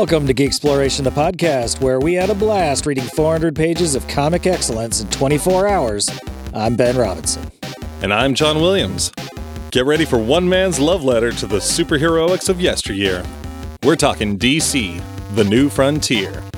Welcome to Geek Exploration, the podcast where we had a blast reading 400 pages of comic excellence in 24 hours. I'm Ben Robinson. And I'm John Williams. Get ready for one man's love letter to the superheroics of yesteryear. We're talking DC, the new frontier.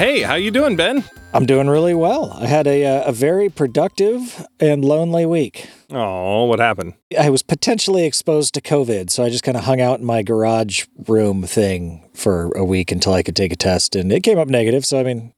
Hey, how you doing, Ben? I'm doing really well. I had a, uh, a very productive and lonely week. Oh, what happened? I was potentially exposed to COVID, so I just kind of hung out in my garage room thing for a week until I could take a test, and it came up negative. So I mean,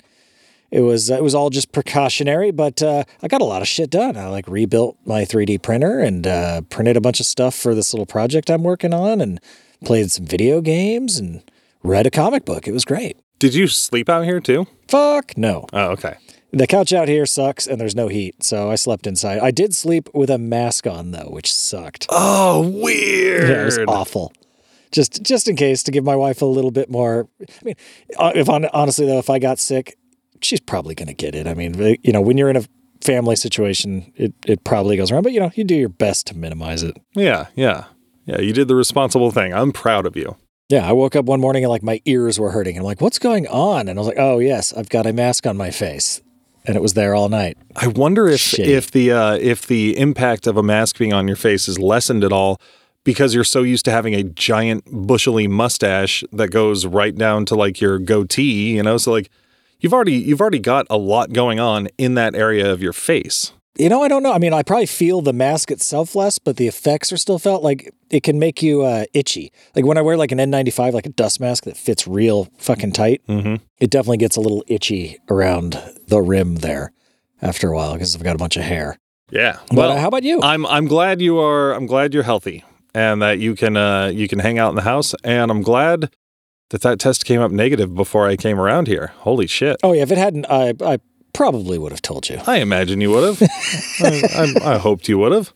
it was it was all just precautionary, but uh, I got a lot of shit done. I like rebuilt my 3D printer and uh, printed a bunch of stuff for this little project I'm working on, and played some video games and read a comic book. It was great. Did you sleep out here too? Fuck no. Oh, okay. The couch out here sucks and there's no heat, so I slept inside. I did sleep with a mask on though, which sucked. Oh, weird. Yeah, it was awful. Just just in case to give my wife a little bit more. I mean, uh, if hon- honestly though, if I got sick, she's probably going to get it. I mean, you know, when you're in a family situation, it it probably goes around, but you know, you do your best to minimize it. Yeah, yeah. Yeah, you did the responsible thing. I'm proud of you. Yeah, I woke up one morning and like my ears were hurting. I'm like, what's going on? And I was like, oh yes, I've got a mask on my face, and it was there all night. I wonder if Shitty. if the uh, if the impact of a mask being on your face is lessened at all because you're so used to having a giant bushely mustache that goes right down to like your goatee, you know. So like you've already you've already got a lot going on in that area of your face. You know, I don't know. I mean, I probably feel the mask itself less, but the effects are still felt. Like it can make you uh, itchy. Like when I wear like an N95, like a dust mask that fits real fucking tight, Mm-hmm. it definitely gets a little itchy around the rim there after a while because I've got a bunch of hair. Yeah. But Well, uh, how about you? I'm I'm glad you are I'm glad you're healthy and that you can uh you can hang out in the house and I'm glad that that test came up negative before I came around here. Holy shit. oh yeah, if it hadn't, I I probably would have told you. I imagine you would have. I, I, I hoped you would have.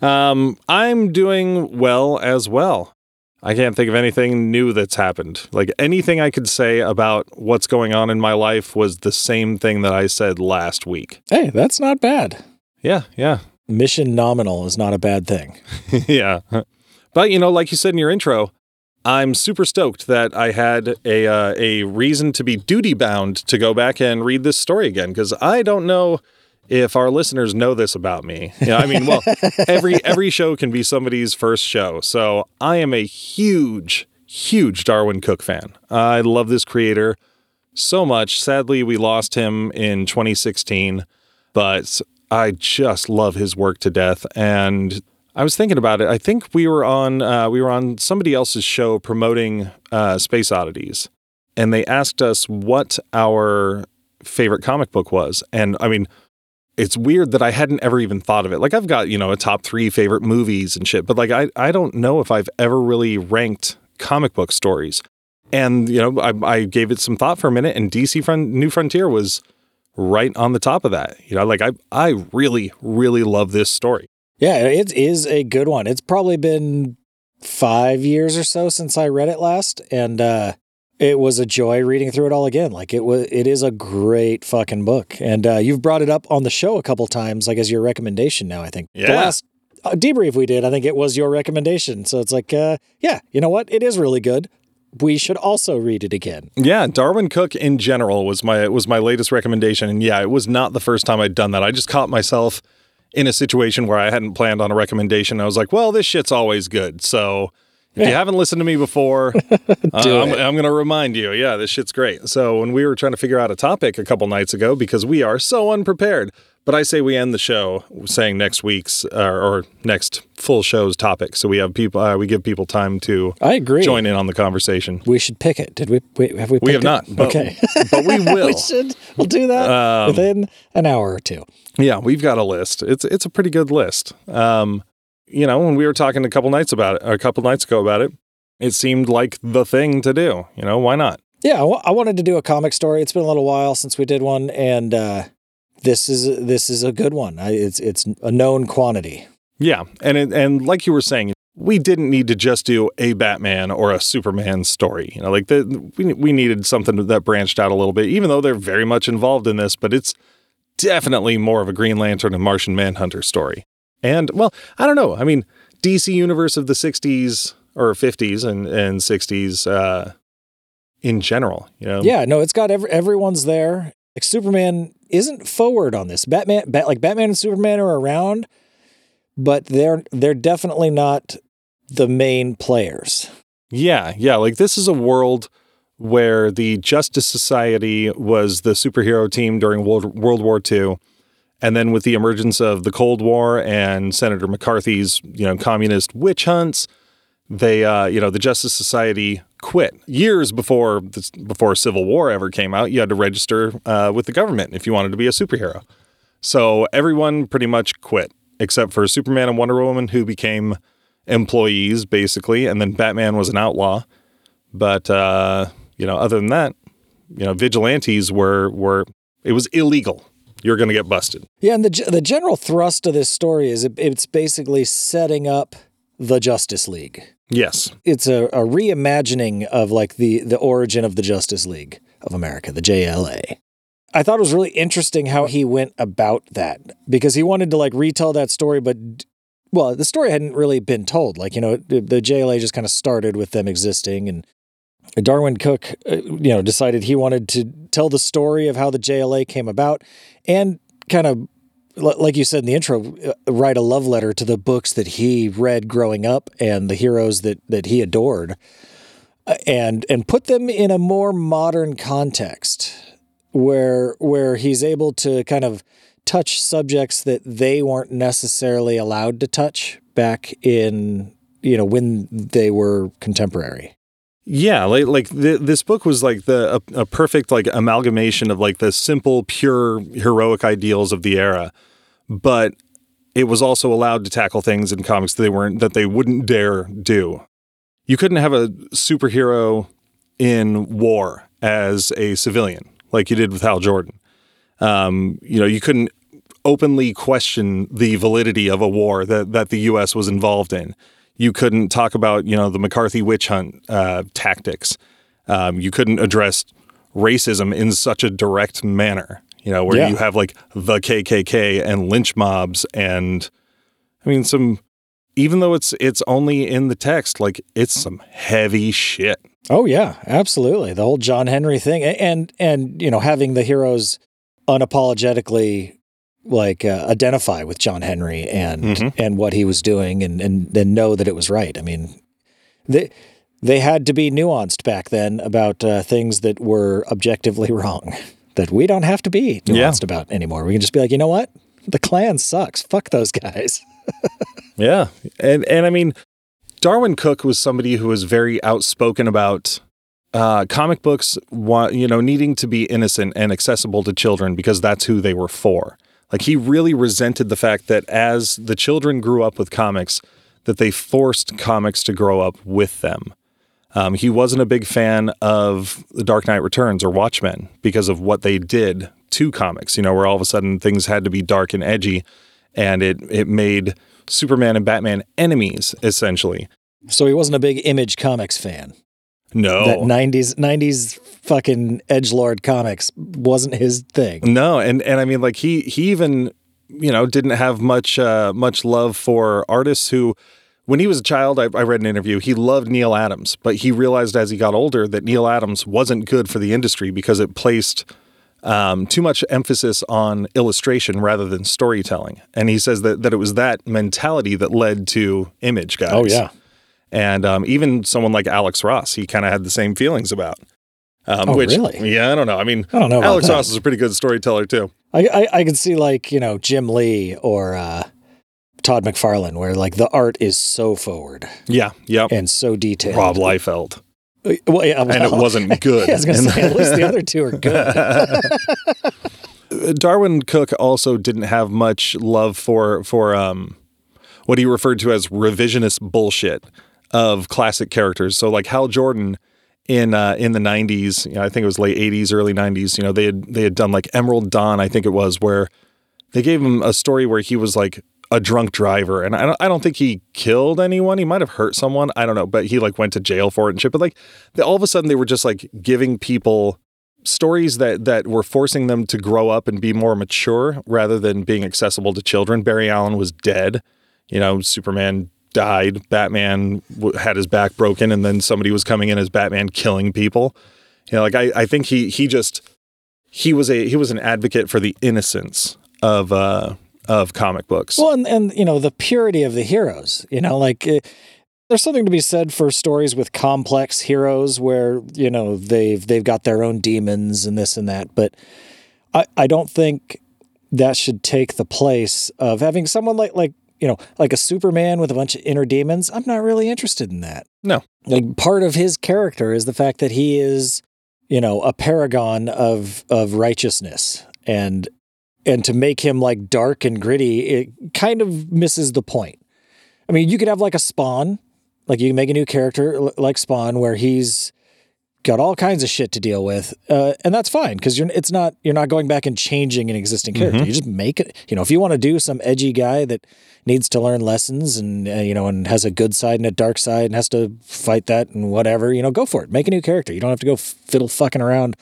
Um, I'm doing well as well. I can't think of anything new that's happened. Like anything I could say about what's going on in my life was the same thing that I said last week. Hey, that's not bad. Yeah, yeah, Mission nominal is not a bad thing. yeah. But you know, like you said in your intro, I'm super stoked that I had a uh, a reason to be duty bound to go back and read this story again because I don't know if our listeners know this about me. Yeah, I mean, well, every every show can be somebody's first show, so I am a huge, huge Darwyn Cooke fan. I love this creator so much. Sadly, we lost him in 2016, but I just love his work to death and I was thinking about it. I think we were on uh, we were on somebody else's show promoting uh, Space Oddities, and they asked us what our favorite comic book was. And I mean, it's weird that I hadn't ever even thought of it. Like I've got you know a top three favorite movies and shit, but like I I don't know if I've ever really ranked comic book stories. And you know I, I gave it some thought for a minute, and DC Front, New Frontier was right on the top of that. You know, like I I really really love this story. Yeah, it is a good one. It's probably been five years or so since I read it last, and uh, it was a joy reading through it all again. Like it was, it is a great fucking book, and uh, you've brought it up on the show a couple times, like as your recommendation. Now, I think the last uh, debrief we did, I think it was your recommendation. So it's like, uh, yeah, you know what? It is really good. We should also read it again. Yeah, Darwyn Cooke in general was my was my latest recommendation, and yeah, it was not the first time I'd done that. I just caught myself in a situation where I hadn't planned on a recommendation. I was like, "Well, this shit's always good." So if you haven't listened to me before, uh, I'm. I'm going to remind you. Yeah, this shit's great. So when we were trying to figure out a topic a couple nights ago, because we are so unprepared, but I say we end the show saying next week's uh, or next full show's topic, so we have people uh, we give people time to I agree. join in on the conversation. We should pick it. Did we? we have we? We have it? not, but- okay. but we will. we should. We'll do that Um, within an hour or two. Yeah, we've got a list. It's it's a pretty good list. Um, you know, when we were talking a couple nights about it, a couple nights ago about it, it seemed like the thing to do. You know, why not? Yeah, I wanted to do a comic story. It's been a little while since we did one, and uh, this is this is a good one. I, it's it's a known quantity. Yeah, and it, and like you were saying, we didn't need to just do a Batman or a Superman story. You know, like the we we needed something that branched out a little bit, even though they're very much involved in this, but it's definitely more of a Green Lantern and Martian Manhunter story. And well, I don't know. I mean, DC universe of the 60s or 50s and, and 60s uh, in general, you know? Yeah, no, it's got every, everyone's there. Like Superman isn't forward on this. Batman, Bat, like Batman and Superman are around, but they're they're definitely not the main players. Yeah, yeah. Like this is a world where the Justice Society was the superhero team during World, World War II. And then with the emergence of the Cold War and Senator McCarthy's, you know, communist witch hunts, they, uh, you know, the Justice Society quit years before before Civil War ever came out. You had to register uh, with the government if you wanted to be a superhero. So everyone pretty much quit except for Superman and Wonder Woman, who became employees basically, and then Batman was an outlaw. But uh, you know, other than that, you know, vigilantes were were it was illegal. You're going to get busted. Yeah, and the the general thrust of this story is it, it's basically setting up the Justice League. Yes, it's a, a reimagining of like the the origin of the Justice League of America, the JLA. I thought it was really interesting how he went about that because he wanted to like retell that story, but well, the story hadn't really been told. Like, you know, the, JLA just kind of started with them existing and Darwyn Cooke, uh, you know, decided he wanted to tell the story of how the JLA came about and kind of like you said in the intro, uh, write a love letter to the books that he read growing up and the heroes that that he adored, uh, and and put them in a more modern context where where he's able to kind of touch subjects that they weren't necessarily allowed to touch back in you know when they were contemporary. Yeah, like like th- this book was like the a, a, perfect like amalgamation of like the simple, pure heroic ideals of the era, but it was also allowed to tackle things in comics that they weren't that they wouldn't dare do. You couldn't have a superhero in war as a civilian like you did with Hal Jordan. Um, you know, you couldn't openly question the validity of a war that, that the U.S. was involved in. You couldn't talk about, you know, the McCarthy witch hunt uh, tactics. Um, you couldn't address racism in such a direct manner, you know, where yeah. you have like the KKK and lynch mobs and, I mean, some, even though it's it's only in the text, like it's some heavy shit. Oh yeah, absolutely. The whole John Henry thing, and and you know having the heroes unapologetically like uh, identify with John Henry and mm-hmm. and what he was doing, and and then know that it was right. I mean, they they had to be nuanced back then about uh, things that were objectively wrong that we don't have to be nuanced yeah. about anymore. We can just be like, you know what, the Klan sucks. Fuck those guys. yeah, and and I mean, Darwyn Cooke was somebody who was very outspoken about uh, comic books, you know, needing to be innocent and accessible to children because that's who they were for. Like he really resented the fact that as the children grew up with comics, that they forced comics to grow up with them. Um, he wasn't a big fan of The Dark Knight Returns or Watchmen because of what they did to comics. You know, where all of a sudden things had to be dark and edgy, and it it made Superman and Batman enemies, essentially. So he wasn't a big Image Comics fan. No, that '90s '90s fucking edge lord comics wasn't his thing. No, and and I mean, like he he even you know didn't have much uh, much love for artists who. When he was a child, I, I read an interview. He loved Neal Adams, but he realized as he got older that Neal Adams wasn't good for the industry because it placed um, too much emphasis on illustration rather than storytelling. And he says that, that it was that mentality that led to image guys. Oh, yeah. And um, even someone like Alex Ross, he kind of had the same feelings about. Um, oh, which, really? Yeah, I don't know. I mean, I don't know Alex. Ross is a pretty good storyteller, too. I, I, I could see, like, you know, Jim Lee or uh, Todd McFarlane, where, like, the art is so forward. Yeah, yep. And so detailed. Rob Liefeld. Well, yeah, well, and it wasn't good. I was going to say, at least the other two are good. Darwyn Cooke also didn't have much love for for um, what he referred to as revisionist bullshit of classic characters. So, like Hal Jordan in uh, in the '90s, you know, I think it was late '80s, early '90s. You know, they had they had done like Emerald Dawn, I think it was, where they gave him a story where he was like a drunk driver, and I don't, I don't think he killed anyone. He might have hurt someone. I don't know, but he like went to jail for it and shit. But like, they, all of a sudden, they were just like giving people stories that that were forcing them to grow up and be more mature rather than being accessible to children. Barry Allen was dead. You know, Superman died. Batman w- had his back broken, and then somebody was coming in as Batman killing people. You know, like I, I think he he just he was a he was an advocate for the innocence of uh of comic books. Well, and, and you know the purity of the heroes. You know, like uh, there's something to be said for stories with complex heroes where you know they've they've got their own demons and this and that. But I I don't think that should take the place of having someone like like you know like a Superman with a bunch of inner demons. I'm not really interested in that. No. like part of his character is the fact that he is you know a paragon of of righteousness and and to make him like dark and gritty it kind of misses the point i mean you could have like a spawn like you can make a new character like spawn where he's got all kinds of shit to deal with uh, and that's fine because you're it's not you're not going back and changing an existing character. You just make it you know if you want to do some edgy guy that needs to learn lessons and uh, you know and has a good side and a dark side and has to fight that and whatever you know go for it. Make a new character. You don't have to go fiddle fucking around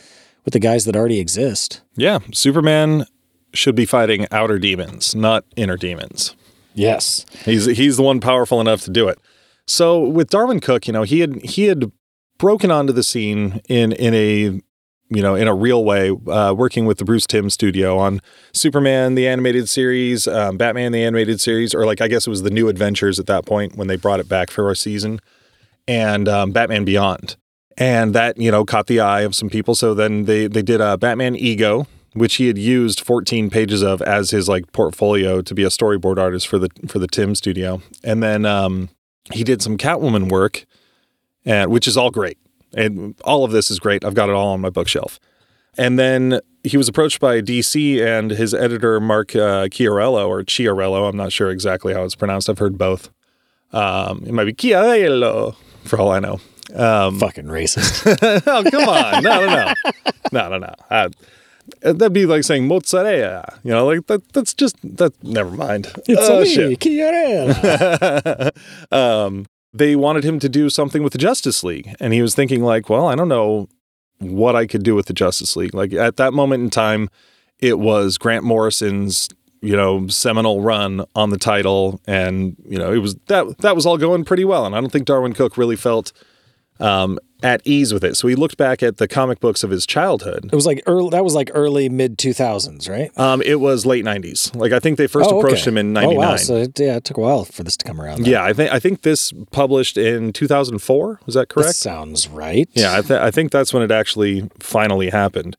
with the guys that already exist. Yeah, Superman should be fighting outer demons, not inner demons. yes. He's he's the one powerful enough to do it. So with Darwyn Cooke, you know, he had he had broken onto the scene in in a you know in a real way, uh, working with the Bruce Timm studio on Superman the animated series, um, Batman the animated series, or like I guess it was the New Adventures at that point when they brought it back for a season, and um, Batman Beyond, and that you know caught the eye of some people. So then they they did a Batman Ego. Which he had used 14 pages of as his like portfolio to be a storyboard artist for the for the Timm studio, and then um, he did some Catwoman work, and which is all great. And all of this is great. I've got it all on my bookshelf. And then he was approached by DC and his editor Mark uh, Chiarello or Chiarello. I'm not sure exactly how it's pronounced. I've heard both. Um, it might be Chiarello for all I know. Um, fucking racist oh come on! No, no, no, no, no, no. Uh, that'd be like saying mozzarella. You know, like that. That's just that. Never mind. it's Oh, a shit me, Chiarella. um, they wanted him to do something with the Justice League, and he was thinking like, well, I don't know what I could do with the Justice League. Like at that moment in time, it was Grant Morrison's you know seminal run on the title, and you know it was that that was all going pretty well, and I don't think Darwyn Cooke really felt um, at ease with it. So he looked back at the comic books of his childhood. it was like early that was like early mid 2000s right Um, it was late '90s. Like I think they first Oh, approached okay. him in oh '99. wow so it, yeah it took a while for this to come around then. Yeah, I think I think this published in 2004. Is that that correct? sounds right Yeah, I, th- I think that's when it actually finally happened.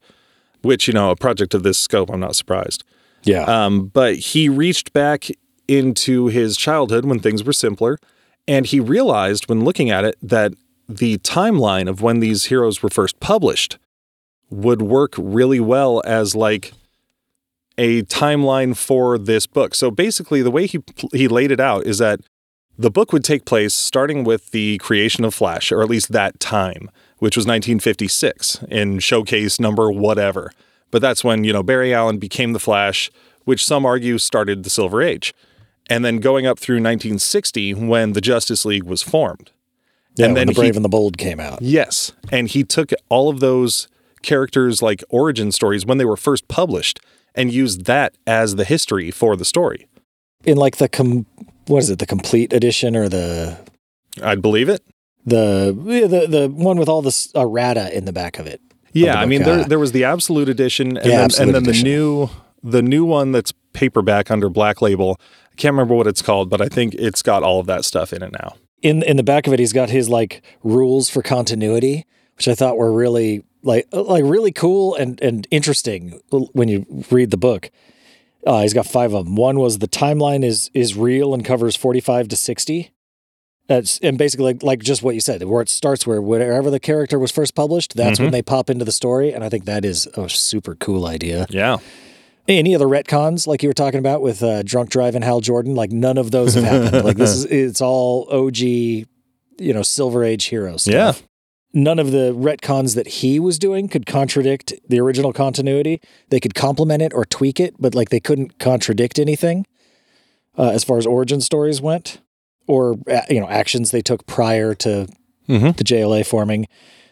Which you know, a project of this scope, I'm not surprised. yeah Um, but he reached back into his childhood when things were simpler, and he realized when looking at it that the timeline of when these heroes were first published would work really well as like a timeline for this book. So basically, the way he he laid it out is that the book would take place starting with the creation of Flash, or at least that time, which was 1956 in showcase number whatever. But that's when you know Barry Allen became the Flash, which some argue started the Silver Age, and then going up through 1960 when the Justice League was formed. Yeah, and then the he- brave and the bold came out Yes. And he took all of those characters' like origin stories when they were first published and used that as the history for the story. in like the com what is it the complete edition or the I'd believe it. the the the one with all the errata in the back of it Yeah, I mean there there was the absolute edition and Yeah, then, and then Edition. the new the new one that's paperback under Black Label. I can't remember what it's called, but I think it's got all of that stuff in it now. In in the back of it he's got his like rules for continuity which i thought were really like like really cool and and interesting when you read the book. Uh, he's got five of them one was the timeline is is real and covers 45 to 60 that's and basically like, like just what you said where it starts where wherever the character was first published that's when they pop into the story and i think that is a super cool idea. Yeah. Any other retcons like you were talking about with uh, drunk driving hal jordan like none of those have happened like this is it's all og you know silver age heroes. stuff. Yeah. none of the retcons that he was doing could contradict the original continuity they could complement it or tweak it but like they couldn't contradict anything uh, as far as origin stories went, or uh, you know actions they took prior to Mhm. the JLA forming.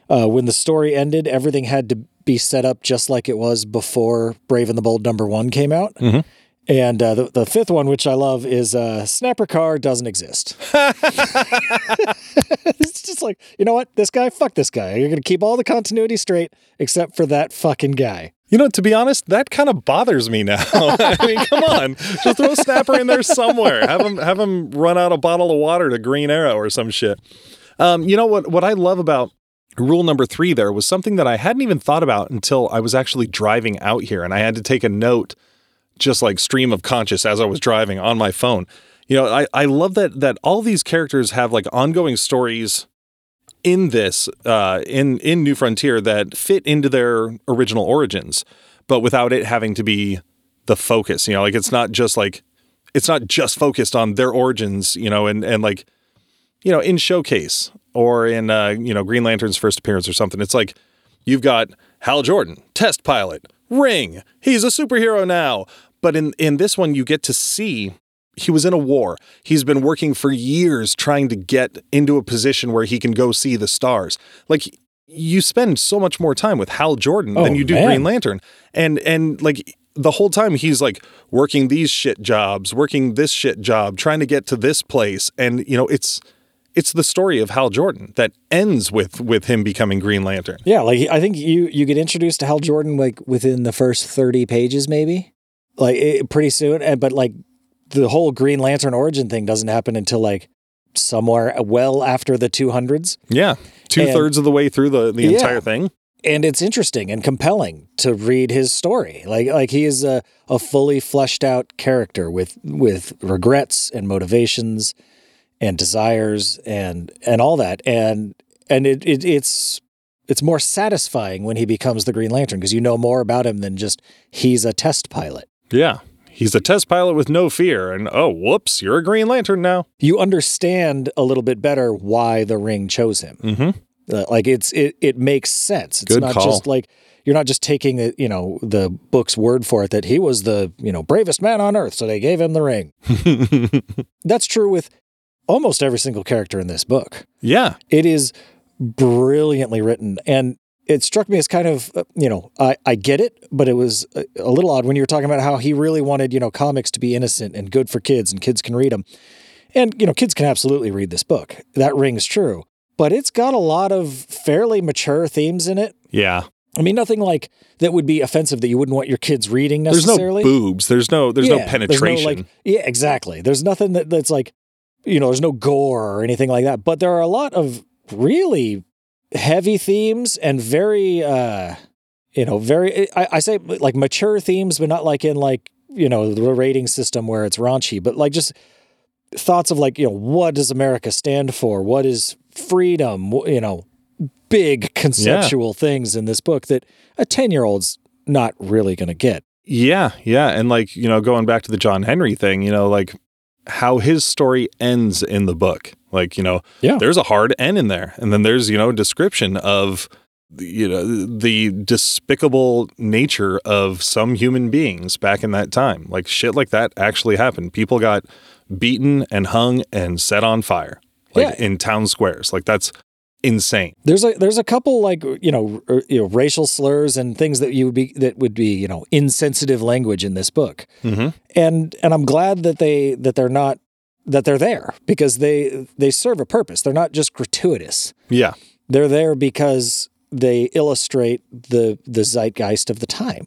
Uh, when the story ended, everything had to be set up just like it was before Brave and the Bold number one came out. Mhm. And uh, the, the fifth one, which I love, is uh, Snapper Carr doesn't exist. it's just like, you know what? This guy, fuck this guy. You're going to keep all the continuity straight except for that fucking guy. You know, to be honest, that kind of bothers me now. I mean, come on, just throw Snapper in there somewhere. Have him have him run out a bottle of water to Green Arrow or some shit. Um, you know what? What I love about rule number three there was something that I hadn't even thought about until I was actually driving out here, and I had to take a note, just like stream of conscious as I was driving on my phone. You know, I I love that that all these characters have like ongoing stories in this uh, in in New Frontier that fit into their original origins, but without it having to be the focus. You know, like it's not just like it's not just focused on their origins. You know, and and like you know in Showcase or in uh, you know Green Lantern's first appearance or something. It's like you've got Hal Jordan, test pilot, Ring. He's a superhero now. But in in this one, you get to see he was in a war. He's been working for years trying to get into a position where he can go see the stars. Like you spend so much more time with Hal Jordan Oh, than you do man. Green Lantern. And and like the whole time he's like working these shit jobs, working this shit job, trying to get to this place and you know it's it's the story of Hal Jordan that ends with with him becoming Green Lantern. Yeah, like I think you you get introduced to Hal Jordan like within the first 30 pages maybe. Like it, pretty soon and but like the whole Green Lantern origin thing doesn't happen until like somewhere uh, well after the 200s. Yeah. Two thirds of the way through the, the Yeah. entire thing. and it's interesting and compelling to read his story. Like like he is a, a fully fleshed out character with with regrets and motivations and desires and and all that. And and it, it it's it's more satisfying when he becomes the Green Lantern because you know more about him than just he's a test pilot. Yeah. He's a test pilot with no fear. And oh, whoops, you're a Green Lantern now. You understand a little bit better why the ring chose him. Mm-hmm. Uh, like it's it it makes sense. It's Good not call. just like you're not just taking the you know the book's word for it that he was the you know bravest man on earth, so they gave him the ring. That's true with almost every single character in this book. yeah. It is brilliantly written, and it struck me as kind of uh, you know I I get it, but it was a, a little odd when you were talking about how he really wanted you know comics to be innocent and good for kids, and kids can read them, and you know kids can absolutely read this book. That rings true, but it's got a lot of fairly mature themes in it. Yeah. I mean, nothing like that would be offensive that you wouldn't want your kids reading necessarily There's no boobs. There's no there's no Yeah, penetration. like, yeah, exactly. There's nothing that, that's like, you know, there's no gore or anything like that. But there are a lot of really heavy themes and very, uh, you know, very, I, I say like mature themes, but not like in like, you know, the rating system where it's raunchy, but like just thoughts of like, you know, what does America stand for? What is freedom? You know, big conceptual things in this book that a 10 year old's not really going to get. Yeah, yeah. And like, you know, going back to the John Henry thing, you know, like how his story ends in the book. Like, you know, Yeah. there's a hard end in there. And then there's, you know, a description of you know the despicable nature of some human beings back in that time. Like shit like that actually happened. People got beaten and hung and set on fire. Like Yeah. in town squares. Like that's insane. There's a there's a couple like you know er, you know racial slurs and things that you would be that would be you know insensitive language in this book, Mm-hmm. and and I'm glad that they that they're not that they're there because they they serve a purpose. They're not just gratuitous. Yeah. They're there because they illustrate the the zeitgeist of the time,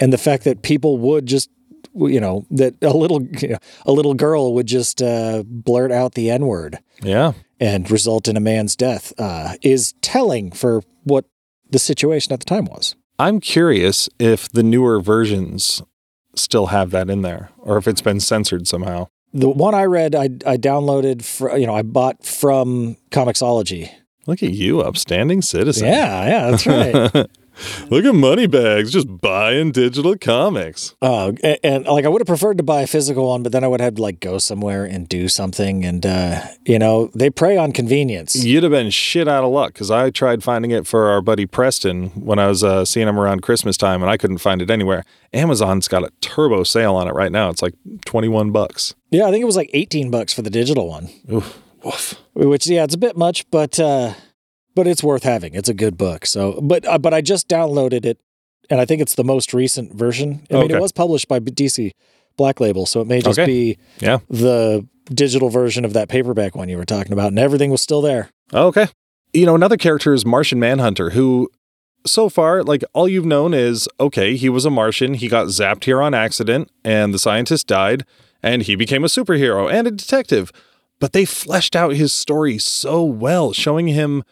and the fact that people would just you know that a little you know, a little girl would just uh, blurt out the n word Yeah. And result in a man's death uh, is telling for what the situation at the time was. I'm curious if the newer versions still have that in there or if it's been censored somehow. The one I read, I, I downloaded, fr- you know, I bought from Comixology. Look at you, upstanding citizen. Yeah, yeah, that's right. Look at Moneybags just buying digital comics. uh, and, and like I would have preferred to buy a physical one, but then I would have to like go somewhere and do something, and uh, you know, they prey on convenience. You'd have been shit out of luck because I tried finding it for our buddy Preston when I was uh, seeing him around Christmas time and I couldn't find it anywhere. Amazon's got a turbo sale on it right now. It's like 21 bucks. Yeah, I think it was like 18 bucks for the digital one. Oof, woof. Which yeah, it's a bit much, but uh but it's worth having. It's a good book. So, but uh, but I just downloaded it and I think it's the most recent version. I mean, Okay. it was published by DC Black Label, so it may just Okay. be Yeah. the digital version of that paperback one you were talking about and everything was still there. Oh, Okay. You know, another character is Martian Manhunter, who so far, like all you've known is okay, he was a Martian, he got zapped here on accident, and the scientist died, and he became a superhero and a detective. But they fleshed out his story so well, showing him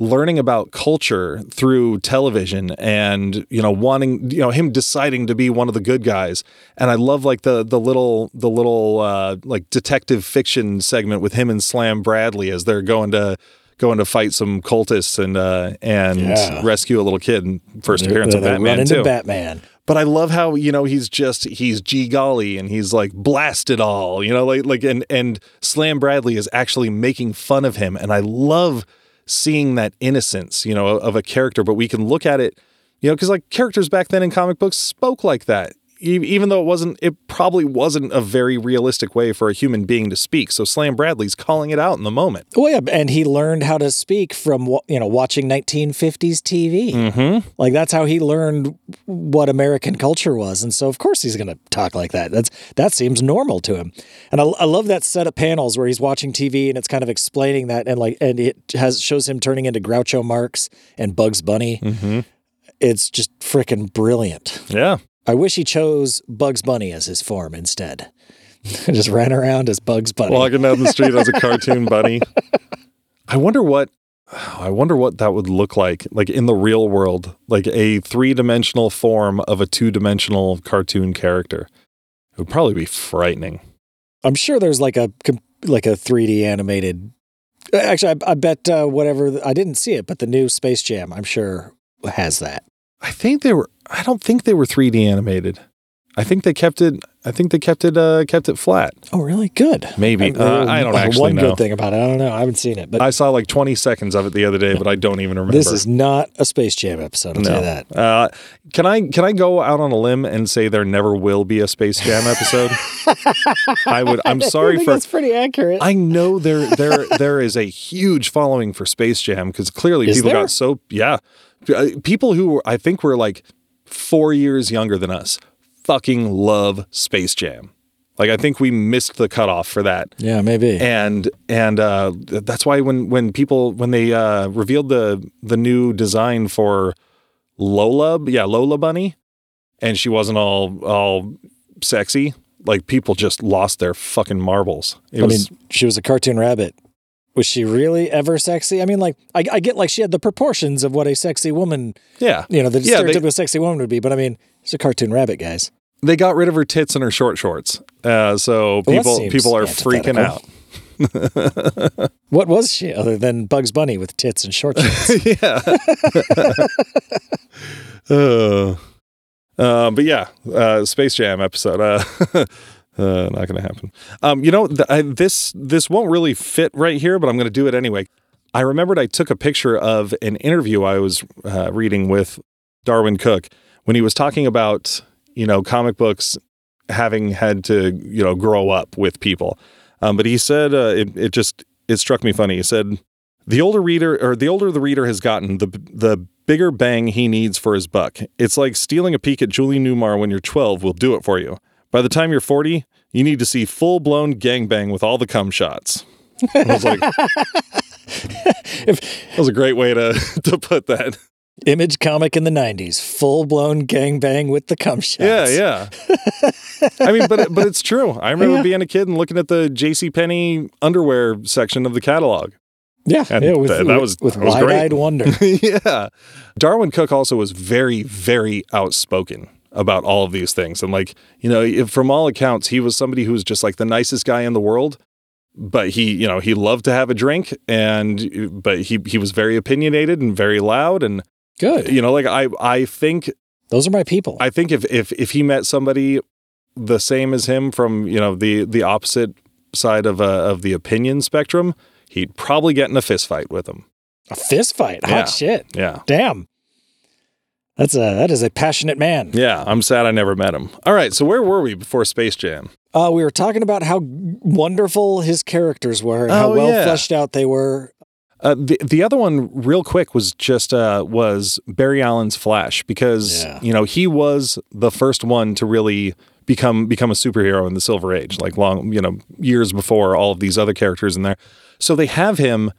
learning about culture through television and you know wanting you know him deciding to be one of the good guys and i love like the the little the little uh like detective fiction segment with him and slam bradley as they're going to going to fight some cultists and uh and Yeah. rescue a little kid and first appearance They're- of they're batman running too to Batman. but I love how you know he's just he's G golly and he's like blast it all, you know, like like and and Slam Bradley is actually making fun of him, and I love seeing that innocence, you know, of a character. But we can look at it, you know, because like characters back then in comic books spoke like that, even though it wasn't, it probably wasn't a very realistic way for a human being to speak. So Slam Bradley's calling it out in the moment. Well, yeah, and he learned how to speak from you know watching 1950s TV. Mm-hmm. Like that's how he learned what American culture was, and so of course he's going to talk like that. That's that seems normal to him. And I, I love that set of panels where he's watching TV and it's kind of explaining that, and like and it has shows him turning into Groucho Marx and Bugs Bunny. Mm-hmm. It's just freaking brilliant. Yeah. I wish he chose Bugs Bunny as his form instead. just ran around as Bugs Bunny. walking down the street as a cartoon bunny. I wonder what I wonder what that would look like like in the real world, like a three-dimensional form of a two-dimensional cartoon character. It would probably be frightening. I'm sure there's like a like a 3D animated. Actually, I, I bet uh, whatever I didn't see it, but the new Space Jam, I'm sure has that. I think they were I don't think they were 3D animated. I think they kept it I think they kept it uh kept it flat. Oh, really? Good. Maybe. Uh, I don't actually One know. good thing about it, I don't know. I haven't seen it, but I saw like 20 seconds of it the other day, but I don't even remember. this is not a Space Jam episode. I'll tell you that. Uh, can I can I go out on a limb and say there never will be a Space Jam episode? I would. I'm I sorry think for. that's pretty accurate. I know there there there is a huge following for Space Jam because clearly Is people there? got so yeah, Uh, people who I think were like four years younger than us fucking love Space Jam. Like I think we missed the cutoff for that yeah, maybe. and and uh, that's why when when people when they uh, revealed the the new design for Lola, yeah, Lola Bunny, and she wasn't all all sexy, like people just lost their fucking marbles. It I was mean, she was a cartoon rabbit. Was she really ever sexy? I mean, like, I, I get like she had the proportions of what a sexy woman, yeah, you know, the Yeah, they- stereotypical sexy woman would be. But I mean, it's a cartoon rabbit, guys. they got rid of her tits and her short shorts, uh, so Well, people people are freaking out. What was she other than Bugs Bunny with tits and short shorts? yeah. uh, uh, but yeah, uh, Space Jam episode. Uh, not going to happen. Um, you know, th- I, this this won't really fit right here, but I'm going to do it anyway. I remembered I took a picture of an interview I was uh, reading with Darwyn Cooke when he was talking about you know comic books having had to you know grow up with people. Um, but he said uh, it it just it struck me funny. He said the older reader or the older the reader has gotten, the the bigger bang he needs for his buck. It's like stealing a peek at Julie Newmar when you're 12 will do it for you. By the time you're 40, you need to see full blown gangbang with all the cum shots. I was like, that was a great way to to put that. Image comic in the 90s, full blown gangbang with the cum shots. Yeah, yeah. I mean, but but it's true. I remember Yeah. being a kid and looking at the J.C. Penney underwear section of the catalog. Yeah, And yeah with, th- that was- with that was great. wide eyed wonder. yeah. Darwyn Cooke also was very, very outspoken about all of these things. And like, you know, if, from all accounts, he was somebody who was just like the nicest guy in the world. But he, you know, he loved to have a drink and but he he was very opinionated and very loud. And Good. you know, like I I think Those are my people. I think if if if he met somebody the same as him from, you know, the the opposite side of uh, of the opinion spectrum, he'd probably get in a fist fight with him. a fist fight. Hot Yeah. shit. Yeah. Damn. That's a that is a passionate man. Yeah, I'm sad I never met him. All right, so where were we before Space Jam? Uh, we were talking about how wonderful his characters were and how Oh, well yeah. fleshed out they were. Uh, the the other one, real quick, was just uh, was Barry Allen's Flash because Yeah. you know he was the first one to really become become a superhero in the Silver Age, like long you know years before all of these other characters in there. So they have him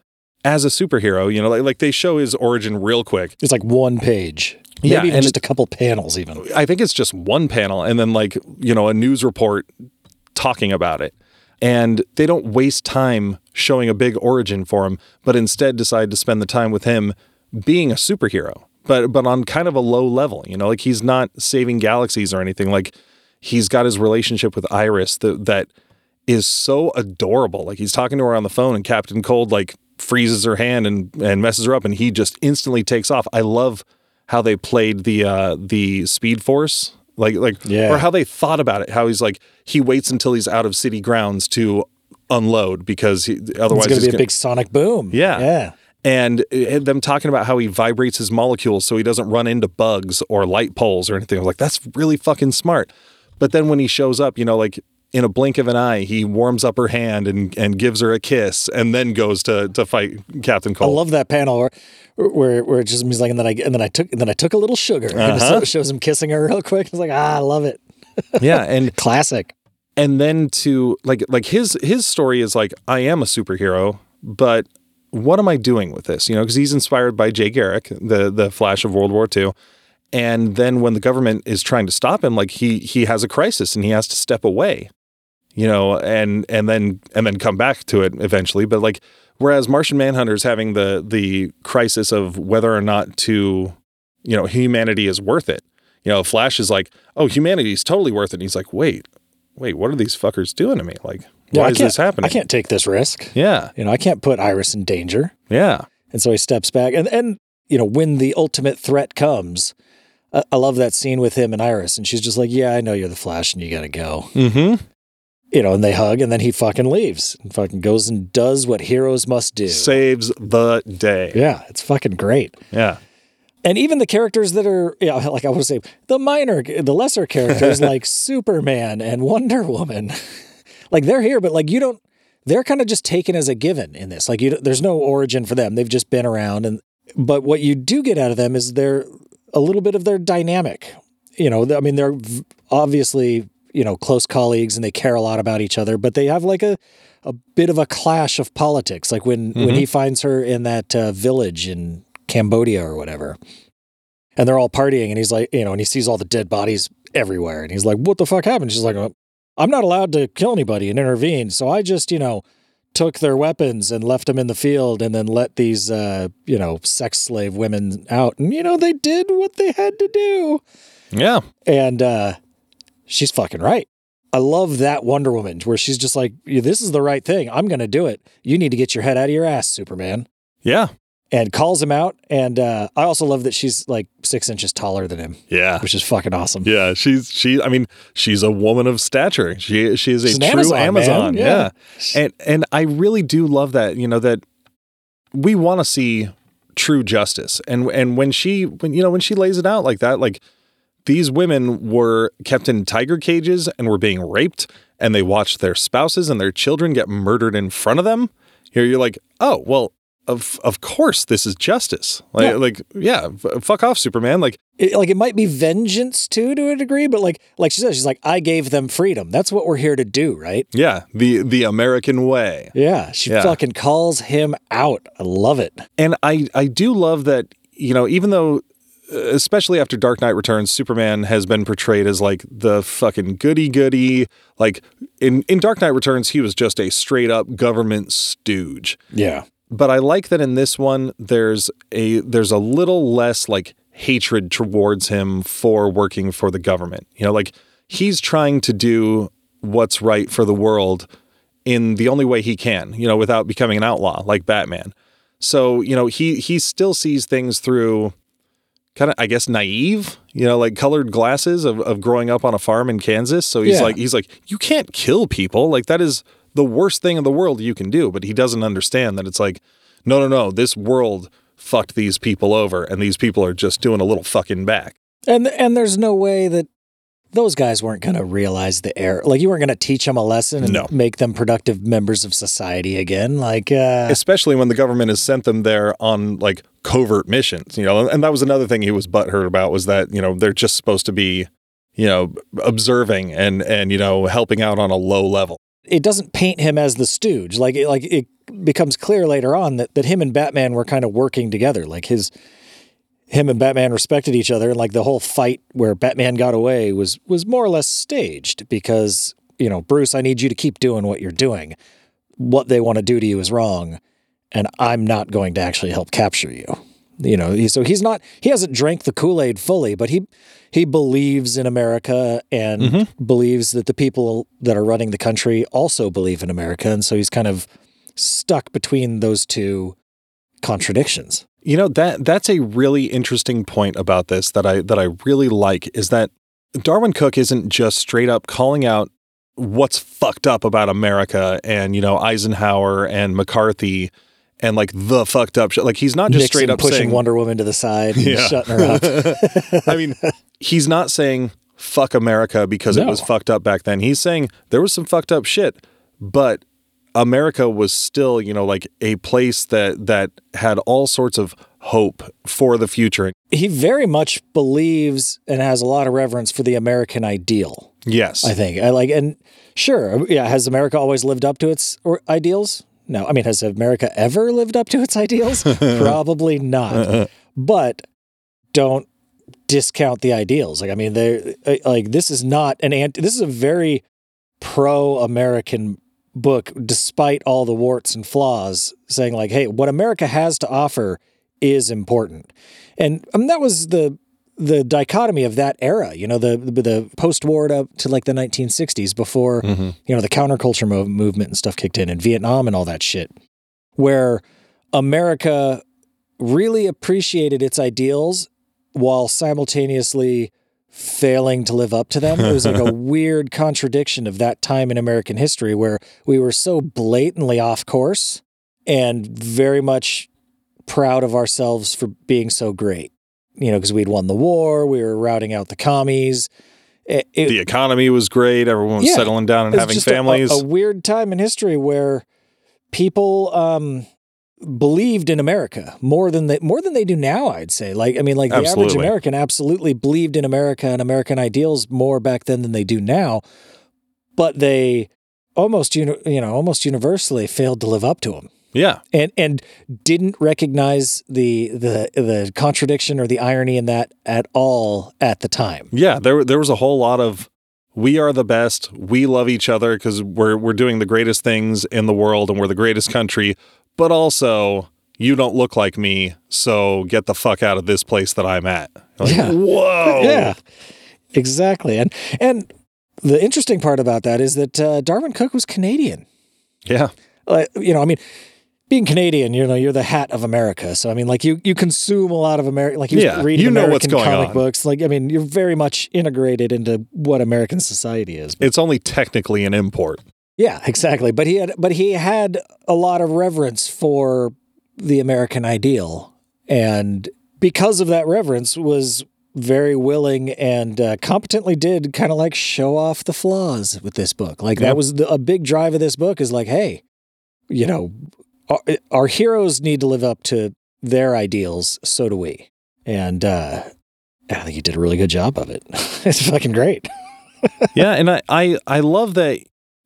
as a superhero. You know, like, like they show his origin real quick. It's like one page. Maybe Yeah, even and just a couple panels, even. I think it's just one panel and then like, you know, a news report talking about it. And they don't waste time showing a big origin for him, but instead decide to spend the time with him being a superhero. But but on kind of a low level, you know, like he's not saving galaxies or anything. Like he's got his relationship with Iris that that is so adorable. Like he's talking to her on the phone and Captain Cold like freezes her hand and and messes her up and he just instantly takes off. I love how they played the uh the speed force like like Yeah. or how they thought about it how he's like he waits until he's out of city grounds to unload because he, otherwise It's going to be a gonna- big sonic boom. Yeah. Yeah. and uh, them talking about how he vibrates his molecules so he doesn't run into bugs or light poles or anything. I was like, that's really fucking smart. But then when he shows up, you know, like in a blink of an eye, he warms up her hand and, and gives her a kiss and then goes to to fight Captain Cold. I love that panel where, where, where it just means like, and then I, and then I took, and then I took a little sugar. It Uh-huh. so- shows him kissing her real quick. I was like, ah, I love it. yeah, and Classic. and then to like like his his story is like I am a superhero, but what am I doing with this? You know, because he's inspired by Jay Garrick, the the Flash of World War II. And then when the government is trying to stop him, like he he has a crisis and he has to step away. You know, and and then and then come back to it eventually. But like whereas Martian Manhunter is having the the crisis of whether or not to, you know, humanity is worth it. You know, Flash is like, oh, humanity is totally worth it. And he's like, wait, wait, what are these fuckers doing to me? Like, why is this happening? I can't take this risk. Yeah, You know, I can't put Iris in danger. yeah, And so he steps back. And, and you know, when the ultimate threat comes, I, I love that scene with him and Iris. And she's just like, yeah, I know you're the Flash and you got to go. mm-hmm. You know, and they hug and then he fucking leaves and fucking goes and does what heroes must do. Saves the day. yeah, it's fucking great. Yeah, And even the characters that are, yeah, like I want to say, the minor, the lesser characters like Superman and Wonder Woman, like they're here, but like you don't, they're kind of just taken as a given in this. Like you, there's no origin for them. They've just been around, and but what you do get out of them is they're a little bit of their dynamic. You know, I mean, they're obviously you know close colleagues and they care a lot about each other, but they have like a a bit of a clash of politics. Like when when he finds her in that uh, village in Cambodia or whatever, and they're all partying, and he's like, you know, and he sees all the dead bodies everywhere, and he's like, "What the fuck happened?" She's like, "Uh, "I'm not allowed to kill anybody and intervene, so I just, you know." Took their weapons and left them in the field, and then let these, uh, you know, sex slave women out. And you know, they did what they had to do. yeah, And uh, she's fucking right. I love that Wonder Woman where she's just like, this is the right thing. I'm going to do it. You need to get your head out of your ass, Superman. yeah, And calls him out. And uh, I also love that she's like six inches taller than him, yeah. which is fucking awesome. Yeah, she's she. I mean, she's a woman of stature. She she is a She's true Amazon, Amazon. Yeah. Yeah. and and I really do love that. You know that we want to see true justice, and and when she when you know when she lays it out like that, like these women were kept in tiger cages and were being raped, and they watched their spouses and their children get murdered in front of them. Here you're like, oh well. Of, of course, this is justice. Like, Yeah. like, yeah, f- fuck off, Superman. Like, It, like it might be vengeance too, to a degree, but like, like she says, she's like, I gave them freedom. That's what we're here to do, right? yeah, the the American way. Yeah. She Yeah. fucking calls him out. I love it. and I I do love that you know even though especially after Dark Knight Returns Superman has been portrayed as like the fucking goody goody. Like in in Dark Knight Returns he was just a straight up government stooge. Yeah. but I like that in this one there's a there's a little less like hatred towards him for working for the government. You know like he's trying to do what's right for the world in the only way he can you know without becoming an outlaw like Batman. So, you know, he he still sees things through kind of I guess naive, you know, like colored glasses of, of growing up on a farm in Kansas. So he's Yeah. like he's like, you can't kill people. Like that is the worst thing in the world you can do. But he doesn't understand that it's like, no, no, no, this world fucked these people over and these people are just doing a little fucking back. And and there's no way that those guys weren't going to realize the error. Like you weren't going to teach them a lesson and No. make them productive members of society again. Like, uh, especially when the government has sent them there on like covert missions, you know. And that was another thing he was butthurt about was that you know they're just supposed to be, you know, observing and and you know helping out on a low level. it doesn't paint him as the stooge. Like, it, like it becomes clear later on that, that him and Batman were kind of working together. Like his, him and Batman respected each other. And like the whole fight where Batman got away was, was more or less staged because, you know, Bruce, I need you to keep doing what you're doing. What they want to do to you is wrong. And I'm not going to actually help capture you. You know, he- so he's not, he hasn't drank the Kool Aid fully, but he, he believes in America and mm-hmm. believes that the people that are running the country also believe in America. And so he's kind of stuck between those two contradictions. You know that that's a really interesting point about this that I that I really like is that Darwyn Cooke isn't just straight up calling out what's fucked up about America and you know Eisenhower and McCarthy and like the fucked up shit. Like he's not just Nixon straight up pushing saying Wonder Woman to the side and Yeah. shutting her up. I mean, he's not saying fuck America because it was fucked up back then. He's saying there was some fucked up shit, but America was still, you know, like a place that that had all sorts of hope for the future. he very much believes and has a lot of reverence for the American ideal. Yes. I think. I like, and sure, yeah. Has America always lived up to its ideals? No. I mean, has America ever lived up to its ideals? Probably not. But don't discount the ideals. Like, I mean, they like this is not an anti. This is a very pro-American book, despite all the warts and flaws. Saying like, hey, what America has to offer is important, and um, that was the the dichotomy of that era, you know, the the, the post-war up to like the 1960s before, you know, the counterculture mo- movement and stuff kicked in in Vietnam and all that shit, where America really appreciated its ideals while simultaneously failing to live up to them. It was like a weird contradiction of that time in American history where we were so blatantly off course and very much proud of ourselves for being so great you know, because we'd won the war, we were routing out the commies. It, it, the economy was great. Everyone was Yeah. settling down and having families. A, a weird time in history where people um, believed in America more than they more than they do now. I'd say. Like, I mean, like the average American absolutely believed in America and American ideals more back then than they do now, but they almost you know almost universally failed to live up to them yeah. and and didn't recognize the the the contradiction or the irony in that at all at the time. Yeah, there there was a whole lot of we are the best. We love each other because we're we're doing the greatest things in the world and we're the greatest country. But also, you don't look like me, so get the fuck out of this place that I'm at. Like, Yeah. Whoa. Yeah, exactly. And and the interesting part about that is that uh, Darwyn Cooke was Canadian. Yeah. Like you know, I mean. Being Canadian, you know, you're the hat of America. So I mean, like you, you consume a lot of American, like you Yeah, reading you know American comic on. books. Like I mean, you're very much integrated into what American society is. It's only technically an import. Yeah, exactly. But he had but he had a lot of reverence for the American ideal and because of that reverence was very willing and uh, competently did kind of like show off the flaws with this book. Like that was the, a big drive of this book is like, hey, you know, our, our heroes need to live up to their ideals, so do we. And uh I think he did a really good job of it. it's fucking great. yeah, and I, I I love that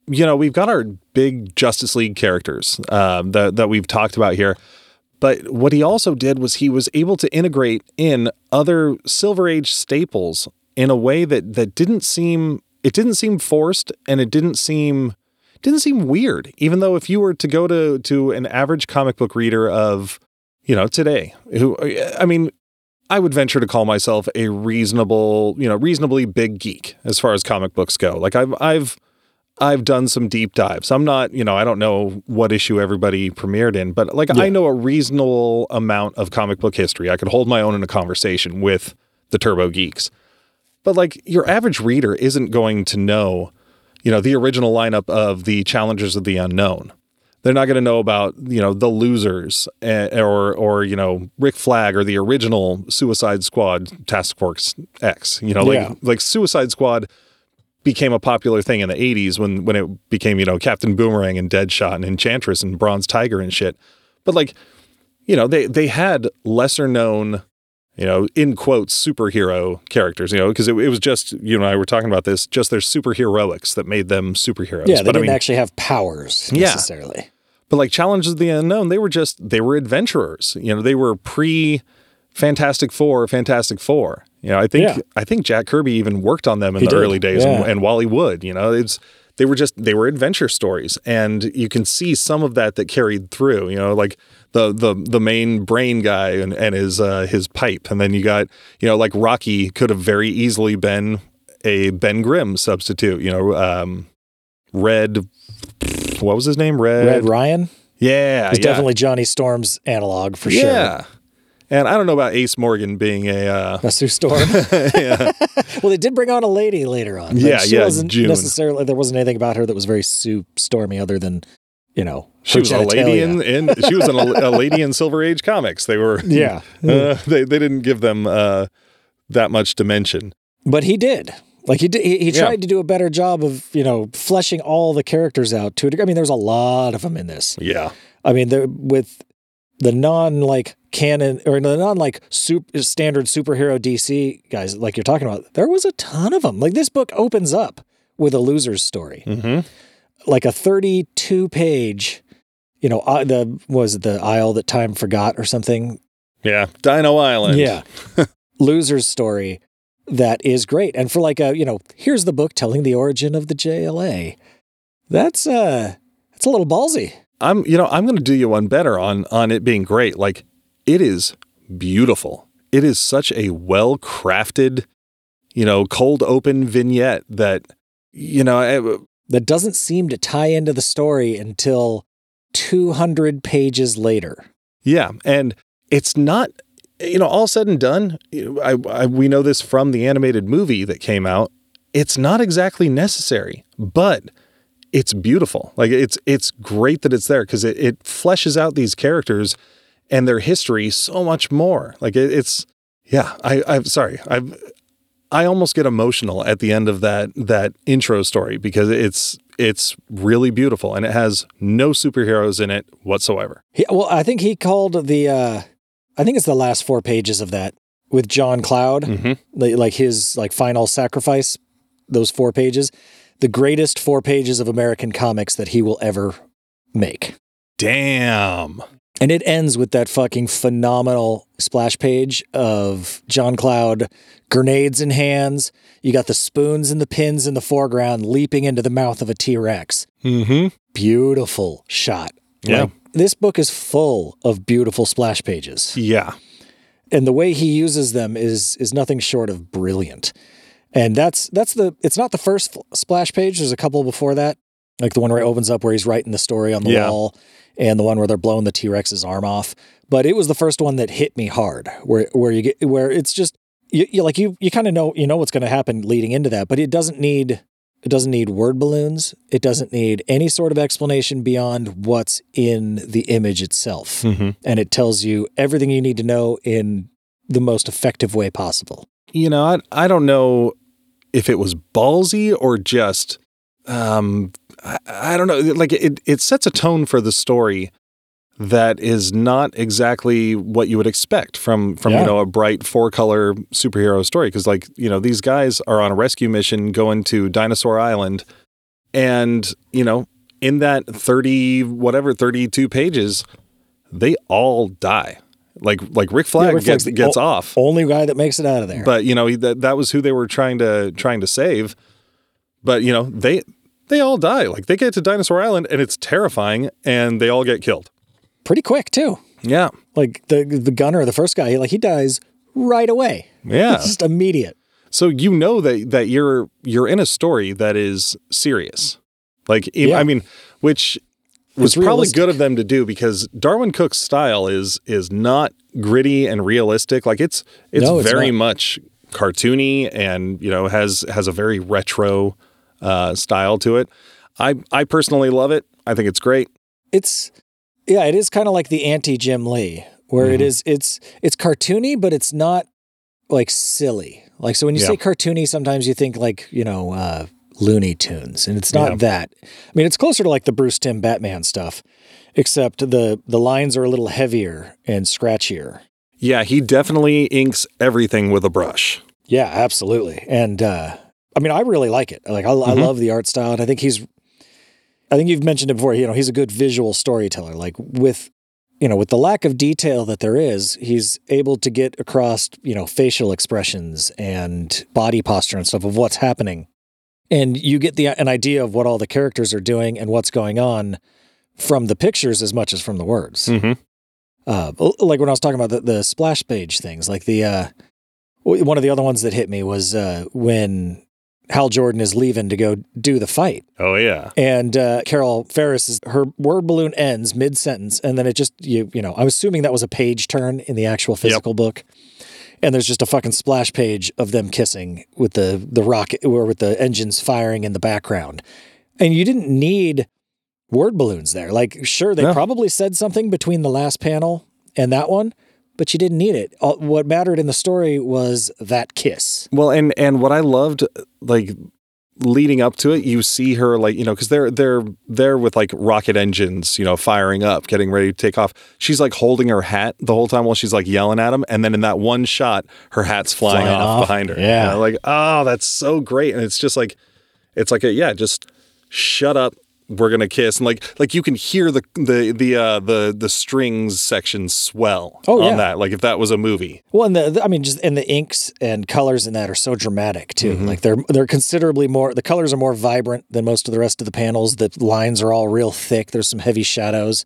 you know we've got our big Justice League characters um, that that we've talked about here, but what he also did was he was able to integrate in other Silver Age staples in a way that that didn't seem it didn't seem forced and it didn't seem didn't seem weird. Even though if you were to go to to an average comic book reader of you know today, who I mean I would venture to call myself a reasonable, you know, reasonably big geek as far as comic books go. Like I've I've I've done some deep dives. I'm not, you know, I don't know what issue everybody premiered in, but like I know a reasonable amount of comic book history. I could hold my own in a conversation with the Turbo Geeks. But like your average reader isn't going to know, you know, the original lineup of the Challengers of the Unknown. They're not going to know about you know the losers eh, or or you know Rick Flag or the original Suicide Squad Task Force X. You know, like Yeah. like Suicide Squad became a popular thing in the 80s when when it became you know Captain Boomerang and Deadshot and Enchantress and Bronze Tiger and shit. But like you know they they had lesser known you know in quotes superhero characters you know because it, it was just you and I were talking about this just their superheroics that made them superheroes. Yeah, they but didn't mean, actually have powers Yeah. necessarily. but like Challengers of the Unknown, they were just they were adventurers. You know, they were pre Fantastic Four, Fantastic Four. You know, I think Yeah. I think Jack Kirby even worked on them in He the did, early days, and, yeah. and Wally Wood. You know, it's they were just they were adventure stories, and you can see some of that that carried through. You know, like the the the main brain guy and and his uh, his pipe, and then you got you know like Rocky could have very easily been a Ben Grimm substitute. You know, um, Red. What was his name? Red Red Ryan Yeah, is yeah. definitely Johnny Storm's analog for sure. Yeah. And I don't know about Ace Morgan being a uh, That's Sue Storm. Yeah. well, they did bring on a lady later on. Yeah, she yeah, wasn't June. necessarily. There wasn't anything about her that was very Sue Stormy, other than you know she was a lady in, in she was an, a lady in Silver Age comics. They were Yeah, uh, they they didn't give them uh, that much dimension. but he did. Like he did. He, he Yeah. tried to do a better job of you know fleshing all the characters out to a degree. I mean, there's a lot of them in this. Yeah. I mean, with the non like canon or the non like super, standard superhero DC guys, like you're talking about, there was a ton of them. Like this book opens up with a loser's story, hmm like a 32 page. You know, uh, the was it the Isle that time forgot or something? Yeah. Dino Island. Yeah, loser's story that is great. And for like a you know, here's the book telling the origin of the JLA. That's uh, that's a little ballsy. I'm you know I'm going to do you one better on on it being great. Like it is beautiful. It is such a well crafted, you know, cold open vignette that you know I- that doesn't seem to tie into the story until 200 pages later. Yeah, and it's not, you know, all said and done. I, I we know this from the animated movie that came out. It's not exactly necessary, but it's beautiful. Like it's it's great that it's there because it, it fleshes out these characters and their history so much more. Like it, it's yeah. I I'm sorry. I've I almost get emotional at the end of that that intro story because it's it's really beautiful and it has no superheroes in it whatsoever. He, well, I think he called the, uh, I think it's the last four pages of that with John Cloud, Mm-hmm. like, like his like final sacrifice, those four pages, the greatest four pages of American comics that he will ever make. Damn. And it ends with that fucking phenomenal splash page of John Cloud, grenades in hands. You got the spoons and the pins in the foreground leaping into the mouth of a T Rex. Mm-hmm. Beautiful shot. Yeah. Like, this book is full of beautiful splash pages. Yeah. And the way he uses them is is nothing short of brilliant. And that's that's the it's not the first splash page. There's a couple before that. Like the one where it opens up where he's writing the story on the Yeah. wall and the one where they're blowing the T-Rex's arm off. But it was the first one that hit me hard where where you get where it's just you, you like you you kind of know you know what's going to happen leading into that, but it doesn't need it doesn't need word balloons. It doesn't need any sort of explanation beyond what's in the image itself. Mm-hmm. And it tells you everything you need to know in the most effective way possible. You know, I I don't know if it was ballsy or just um I, I don't know. Like it it sets a tone for the story that is not exactly what you would expect from from Yeah. you know a bright four color superhero story because like you know these guys are on a rescue mission going to Dinosaur Island and you know in that 30 whatever 32 pages they all die like like Rick Flag Rick gets gets o- off Only guy that makes it out of there. but you know he, that that was who they were trying to trying to save but you know they they all die like they get to dinosaur island and it's terrifying and they all get killed Pretty quick too. yeah Like the the gunner, the first guy, he, like he dies right away. yeah It's just immediate. so you know that that you're you're in a story that is serious like Yeah. i mean which was probably realistic. good of them to do because darwyn cooke's style is is not gritty and realistic like it's it's, No, it's very not. much cartoony and you know has has a very retro uh, style to it i i personally love it i think it's great it's yeah, it is kind of like the anti Jim Lee, where it Mhm. is it's it's cartoony, but it's not like silly. Like so when you Yeah. say cartoony, sometimes you think like, you know, uh Looney Tunes. And it's not Yeah. that. I mean, it's closer to like the Bruce Timm Batman stuff, except the the lines are a little heavier and scratchier. Yeah, he definitely inks everything with a brush. Yeah, absolutely. And uh I mean, I really like it. Like I, I Mhm. love the art style, and I think he's. I think you've mentioned it before. You know, he's a good visual storyteller. Like with, you know, with the lack of detail that there is, he's able to get across, you know, facial expressions and body posture and stuff of what's happening, and you get the an idea of what all the characters are doing and what's going on from the pictures as much as from the words Mm-hmm. uh, like when I was talking about the, the splash page things, like the uh, one of the other ones that hit me was uh, when Hal Jordan is leaving to go do the fight, Oh yeah. and uh, Carol Ferris is her word balloon ends mid sentence, and then it just you you know I'm assuming that was a page turn in the actual physical book. And there's just a fucking splash page of them kissing with the the rocket or with the engines firing in the background. And you didn't need word balloons there. Like, sure, they No. probably said something between the last panel and that one, but you didn't need it. All, what mattered in the story was that kiss. Well, and and what I loved, like leading up to it, you see her like you know because they're they're there with like rocket engines, you know, firing up, getting ready to take off. She's like holding her hat the whole time while she's like yelling at him, and then in that one shot, her hat's flying, Flying off, off. behind her. Yeah. And I'm like oh, that's so great, and it's just like it's like a yeah, just shut up. We're gonna kiss, and like like you can hear the the the uh the the strings section swell Oh, on yeah. that. Like if that was a movie, Well, and the, the- I mean, just and the inks and colors in that are so dramatic too. Mhm. Like they're they're considerably more. The colors are more vibrant than most of the rest of the panels. The lines are all real thick. There's some heavy shadows,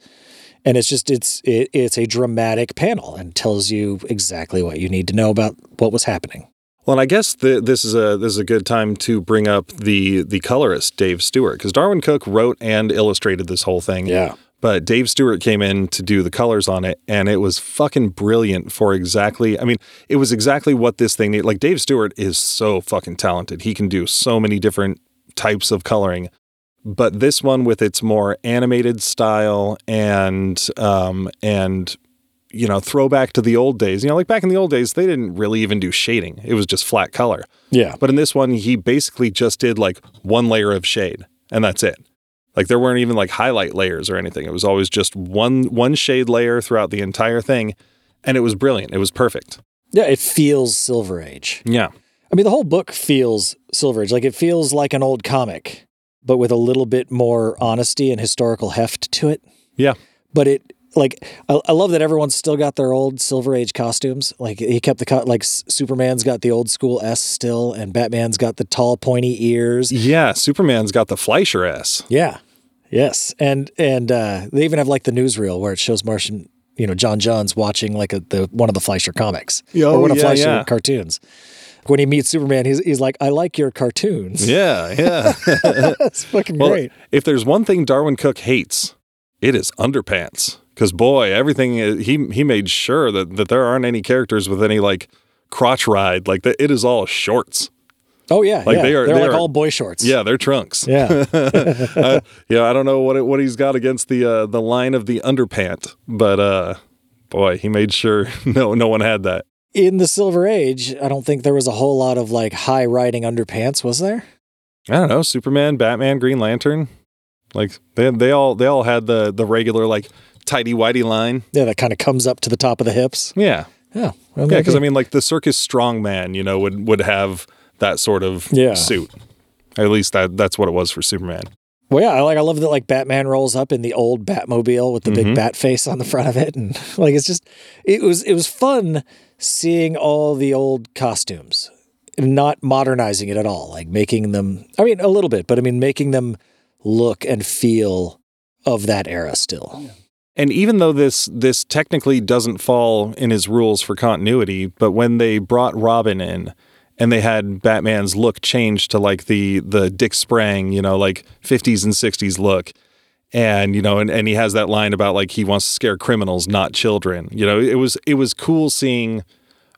and it's just it's it, it's a dramatic panel and tells you exactly what you need to know about what was happening. Well, and I guess the, this is a this is a good time to bring up the the colorist Dave Stewart because Darwyn Cooke wrote and illustrated this whole thing. Yeah. But Dave Stewart came in to do the colors on it, and it was fucking brilliant for exactly. I mean, it was exactly what this thing needed. Like Dave Stewart is so fucking talented. He can do so many different types of coloring. But this one, with its more animated style and um, and you know throwback to the old days, you know, like back in the old days, they didn't really even do shading. It was just flat color. Yeah. But in this one, he basically just did like one layer of shade, and that's it. Like there weren't even like highlight layers or anything. It was always just one one shade layer throughout the entire thing, and it was brilliant. It was perfect. Yeah. It feels Silver Age. Yeah. I mean, the whole book feels Silver Age. Like it feels like an old comic, but with a little bit more honesty and historical heft to it. Yeah. But it, like, I, I love that everyone's still got their old Silver Age costumes. Like he kept the cut. Like Superman's got the old school S still, and Batman's got the tall pointy ears. Yeah. Superman's got the Fleischer S. Yeah. Yes. And and uh, they even have like the newsreel where it shows Martian, you know, J'onn J'onzz watching like a, the one of the Fleischer comics Oh, or one of yeah, Fleischer yeah. cartoons. When he meets Superman, he's he's like, "I like your cartoons." Yeah. Yeah. That's fucking well, great. if there's one thing Darwyn Cooke hates, it is underpants. Because boy, everything uh, he he made sure that that there aren't any characters with any like crotch ride. Like that, it is all shorts. Oh yeah, Like, yeah. they are- They're they like are- all boy shorts. Yeah, they're trunks. yeah. uh, yeah, I don't know what it, what he's got against the uh, the line of the underpant, but uh, boy, he made sure no no one had that. In the Silver Age, I don't think there was a whole lot of like high riding underpants, was there? I don't know, Superman, Batman, Green Lantern, like they they all they all had the the regular like tidy whitey line. Yeah, that kind of comes up to the top of the hips. Yeah, Yeah, well, yeah, because I mean, like the circus strongman, you know, would would have that sort of Yeah. suit. At least that that's what it was for Superman. well, yeah, I like I love that like Batman rolls up in the old Batmobile with the big Mhm. bat face on the front of it, and like it's just it was it was fun seeing all the old costumes, not modernizing it at all, like making them. I mean, a little bit, but I mean making them look and feel of that era still. And even though this this technically doesn't fall in his rules for continuity, but when they brought Robin in and they had Batman's look changed to like the the Dick Sprang, you know, like 50s and 60s look. And you know, and, and he has that line about like he wants to scare criminals, not children. You know, it was it was cool seeing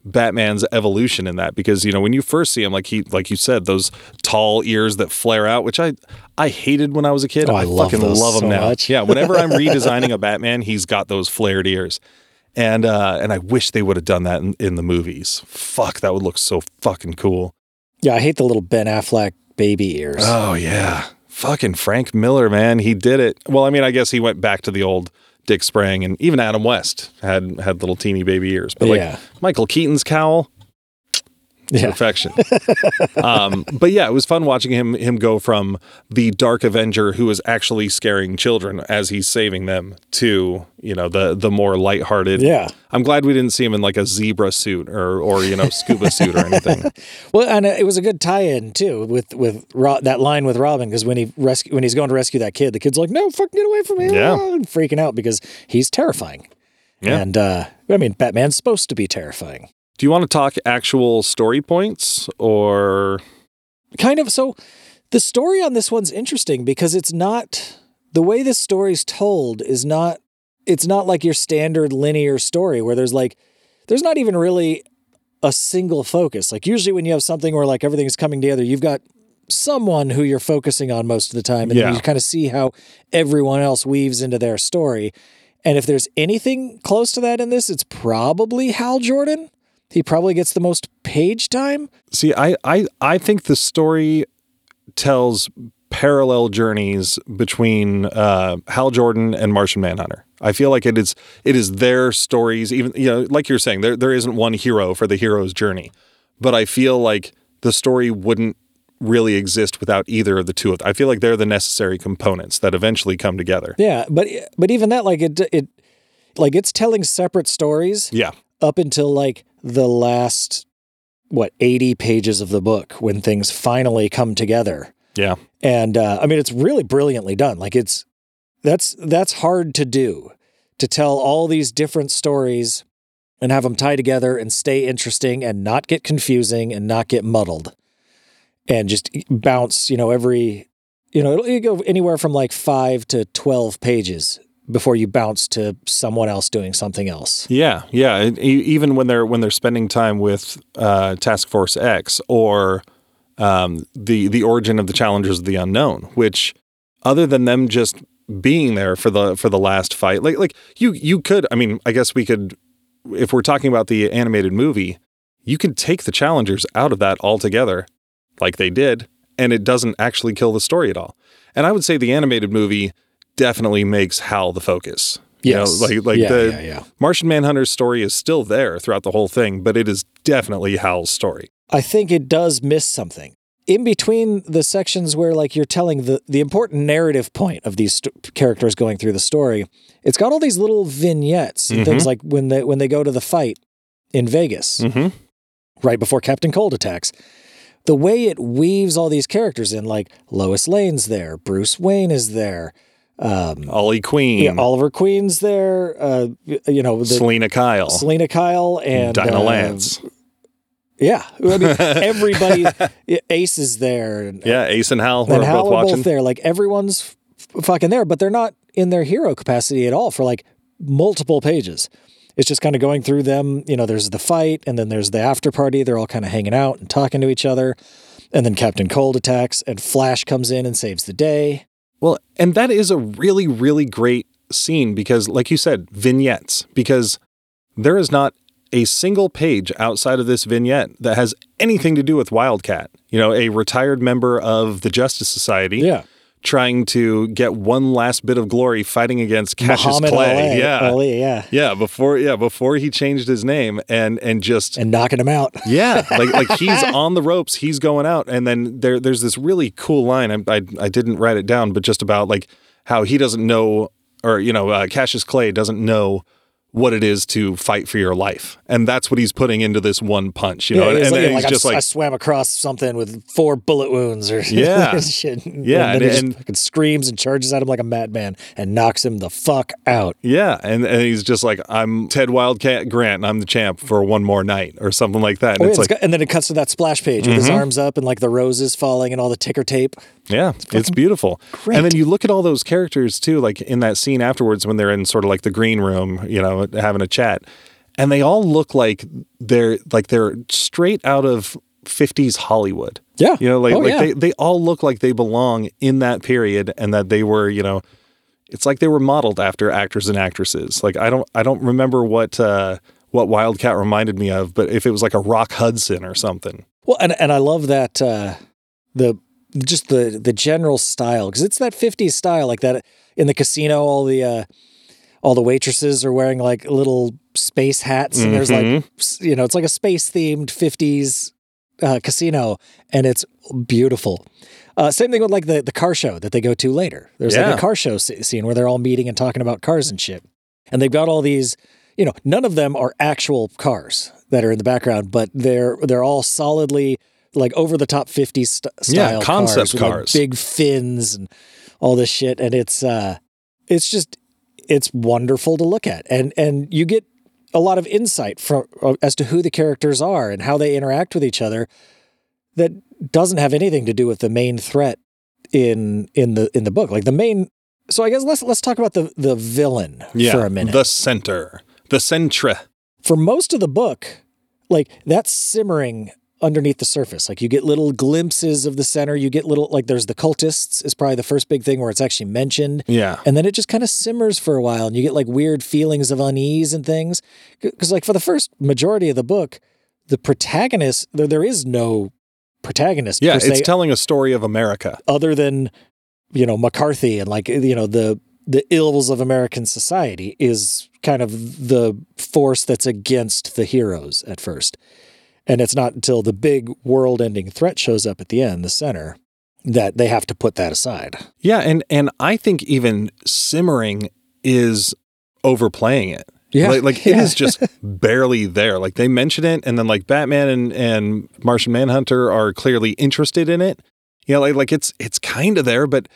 Batman's evolution in that because you know when you first see him like he like you said those tall ears that flare out which I I hated when I was a kid. Oh, I love fucking love them so now. much. yeah whenever I'm redesigning a Batman he's got those flared ears. And uh and I wish they would have done that in, in the movies. Fuck that would look so fucking cool. Yeah, I hate the little Ben Affleck baby ears. oh yeah. Fucking Frank Miller man. He did it. Well I mean I guess he went back to the old Dick Sprang and even Adam West had had little teeny baby ears but like Yeah. Michael Keaton's cowl yeah. perfection. um, but yeah, it was fun watching him him go from the Dark Avenger who is actually scaring children as he's saving them to you know the the more lighthearted. Yeah. I'm glad we didn't see him in like a zebra suit or or you know scuba suit or anything. Well, and it was a good tie-in too with with Ro- that line with Robin because when he rescue when he's going to rescue that kid, the kid's like, "No, fucking get away from me!" Yeah. and freaking out because he's terrifying. Yeah. And uh, I mean, Batman's supposed to be terrifying. Do you want to talk actual story points or Kind of. So, the story on this one's interesting because it's not the way this story's told is not. It's not like your standard linear story where there's like, there's not even really a single focus. Like usually when you have something where like everything's coming together, you've got someone who you're focusing on most of the time, and Yeah. then you kind of see how everyone else weaves into their story. And if there's anything close to that in this, it's probably Hal Jordan. He probably gets the most page time. See, I, I, I think the story tells parallel journeys between uh, Hal Jordan and Martian Manhunter. I feel like it is it is their stories. Even you know, like you're saying, there there isn't one hero for the hero's journey, but I feel like the story wouldn't really exist without either of the two of them. I feel like they're the necessary components that eventually come together. Yeah, but but even that, like it, it, like it's telling separate stories Yeah, up until like the last what 80 pages of the book when things finally come together. yeah, And uh, I mean, it's really brilliantly done. Like it's that's that's hard to do to tell all these different stories and have them tie together and stay interesting and not get confusing and not get muddled and just bounce. You know, every you know it'll, it'll go anywhere from like five to twelve pages before you bounce to someone else doing something else. Yeah, yeah. even when they're when they're spending time with uh, Task Force X or um, the the origin of the Challengers of the Unknown, which other than them just being there for the for the last fight, like like you you could. I mean, I guess we could, if we're talking about the animated movie, you could take the Challengers out of that altogether, like they did, and it doesn't actually kill the story at all. And I would say the animated movie definitely makes Hal the focus. You know, like like Yeah, the yeah, yeah. Martian Manhunter's story is still there throughout the whole thing, but it is definitely Hal's story. I think it does miss something. In between the sections where like you're telling the the important narrative point of these st- characters going through the story, it's got all these little vignettes and things like when they when they go to the fight in Vegas Mm-hmm. right before Captain Cold attacks. The way it weaves all these characters in, like Lois Lane's there, Bruce Wayne is there, um, Ollie Queen, yeah, Oliver Queen's there, uh, you know, the, Selina Kyle, Selina Kyle and Dinah uh, Lance. Yeah, I mean, everybody, Ace is there, and, Yeah, Ace and Hal and Hal both are watching. both there. Like everyone's f- fucking there, but they're not in their hero capacity at all for like multiple pages. It's just kind of going through them. You know, there's the fight, and then there's the after party. They're all kind of hanging out and talking to each other, and then Captain Cold attacks, and Flash comes in and saves the day. Well, and that is a really, really great scene because, like you said, vignettes, because there is not a single page outside of this vignette that has anything to do with Wildcat. You know, a retired member of the Justice Society Yeah, trying to get one last bit of glory fighting against Cassius Muhammad Clay. Ali, yeah. Ali, yeah, Yeah, before yeah, before he changed his name and and just and knocking him out. yeah, like like he's on the ropes, he's going out, and then there there's this really cool line. I I, I didn't write it down, but just about like how he doesn't know, or you know, uh, Cassius Clay doesn't know what it is to fight for your life, and that's what he's putting into this one punch. You know, he's and, like, and like, he's just I, I swam across something with four bullet wounds or Yeah. shit. Yeah, and, then and- and- screams and charges at him like a madman and knocks him the fuck out. yeah, and and he's just like I'm Ted Wildcat Grant, and I'm the champ for one more night or something like that. And Oh, yeah, it's like Mm-hmm. got- and then it cuts to that splash page with his arms up and like the roses falling and all the ticker tape. Yeah, it's beautiful. great. And then you look at all those characters too, like in that scene afterwards when they're in sort of like the green room, you know, having a chat. and they all look like they're like they're straight out of 50s Hollywood. Yeah. You know, like, Oh, like yeah. they, they all look like they belong in that period and that they were, you know, it's like they were modeled after actors and actresses. Like I don't I don't remember what uh what Wildcat reminded me of, but if it was like a Rock Hudson or something. Well, and and I love that uh, the just the the general style because it's that '50s style like that in the casino. All the uh, all the waitresses are wearing like little space hats, and there's like you know it's like a space themed '50s uh, casino, and it's beautiful. Uh, same thing with like the the car show that they go to later. There's like a car show scene where they're all meeting and talking about cars and shit, and they've got all these. You know, none of them are actual cars that are in the background, but they're they're all solidly like over the top 50s st- Yeah, style concept cars, with, like, cars. big fins and all this shit, and it's uh, it's just it's wonderful to look at, and and you get a lot of insight from uh, as to who the characters are and how they interact with each other that doesn't have anything to do with the main threat in in the in the book. Like the main. So I guess let's let's talk about the the villain Yeah. for a minute. The center. The centre. for most of the book, like that's simmering underneath the surface. Like you get little glimpses of the center. You get little like there's the cultists is probably the first big thing where it's actually mentioned. Yeah. And then it just kind of simmers for a while and you get like weird feelings of unease and things. Because, like, for the first majority of the book, the protagonist, there, there is no protagonist Yeah, se, it's telling a story of America. other than, you know, McCarthy and like, you know, the, the ills of American society is kind of the force that's against the heroes at first. And it's not until the big world ending threat shows up at the end, the center, that they have to put that aside. Yeah, and and I think even simmering is overplaying it. Like, like it Yeah. is just barely there. Like they mention it, and then like Batman and, and Martian Manhunter are clearly interested in it. You know, like like it's it's kind of there, but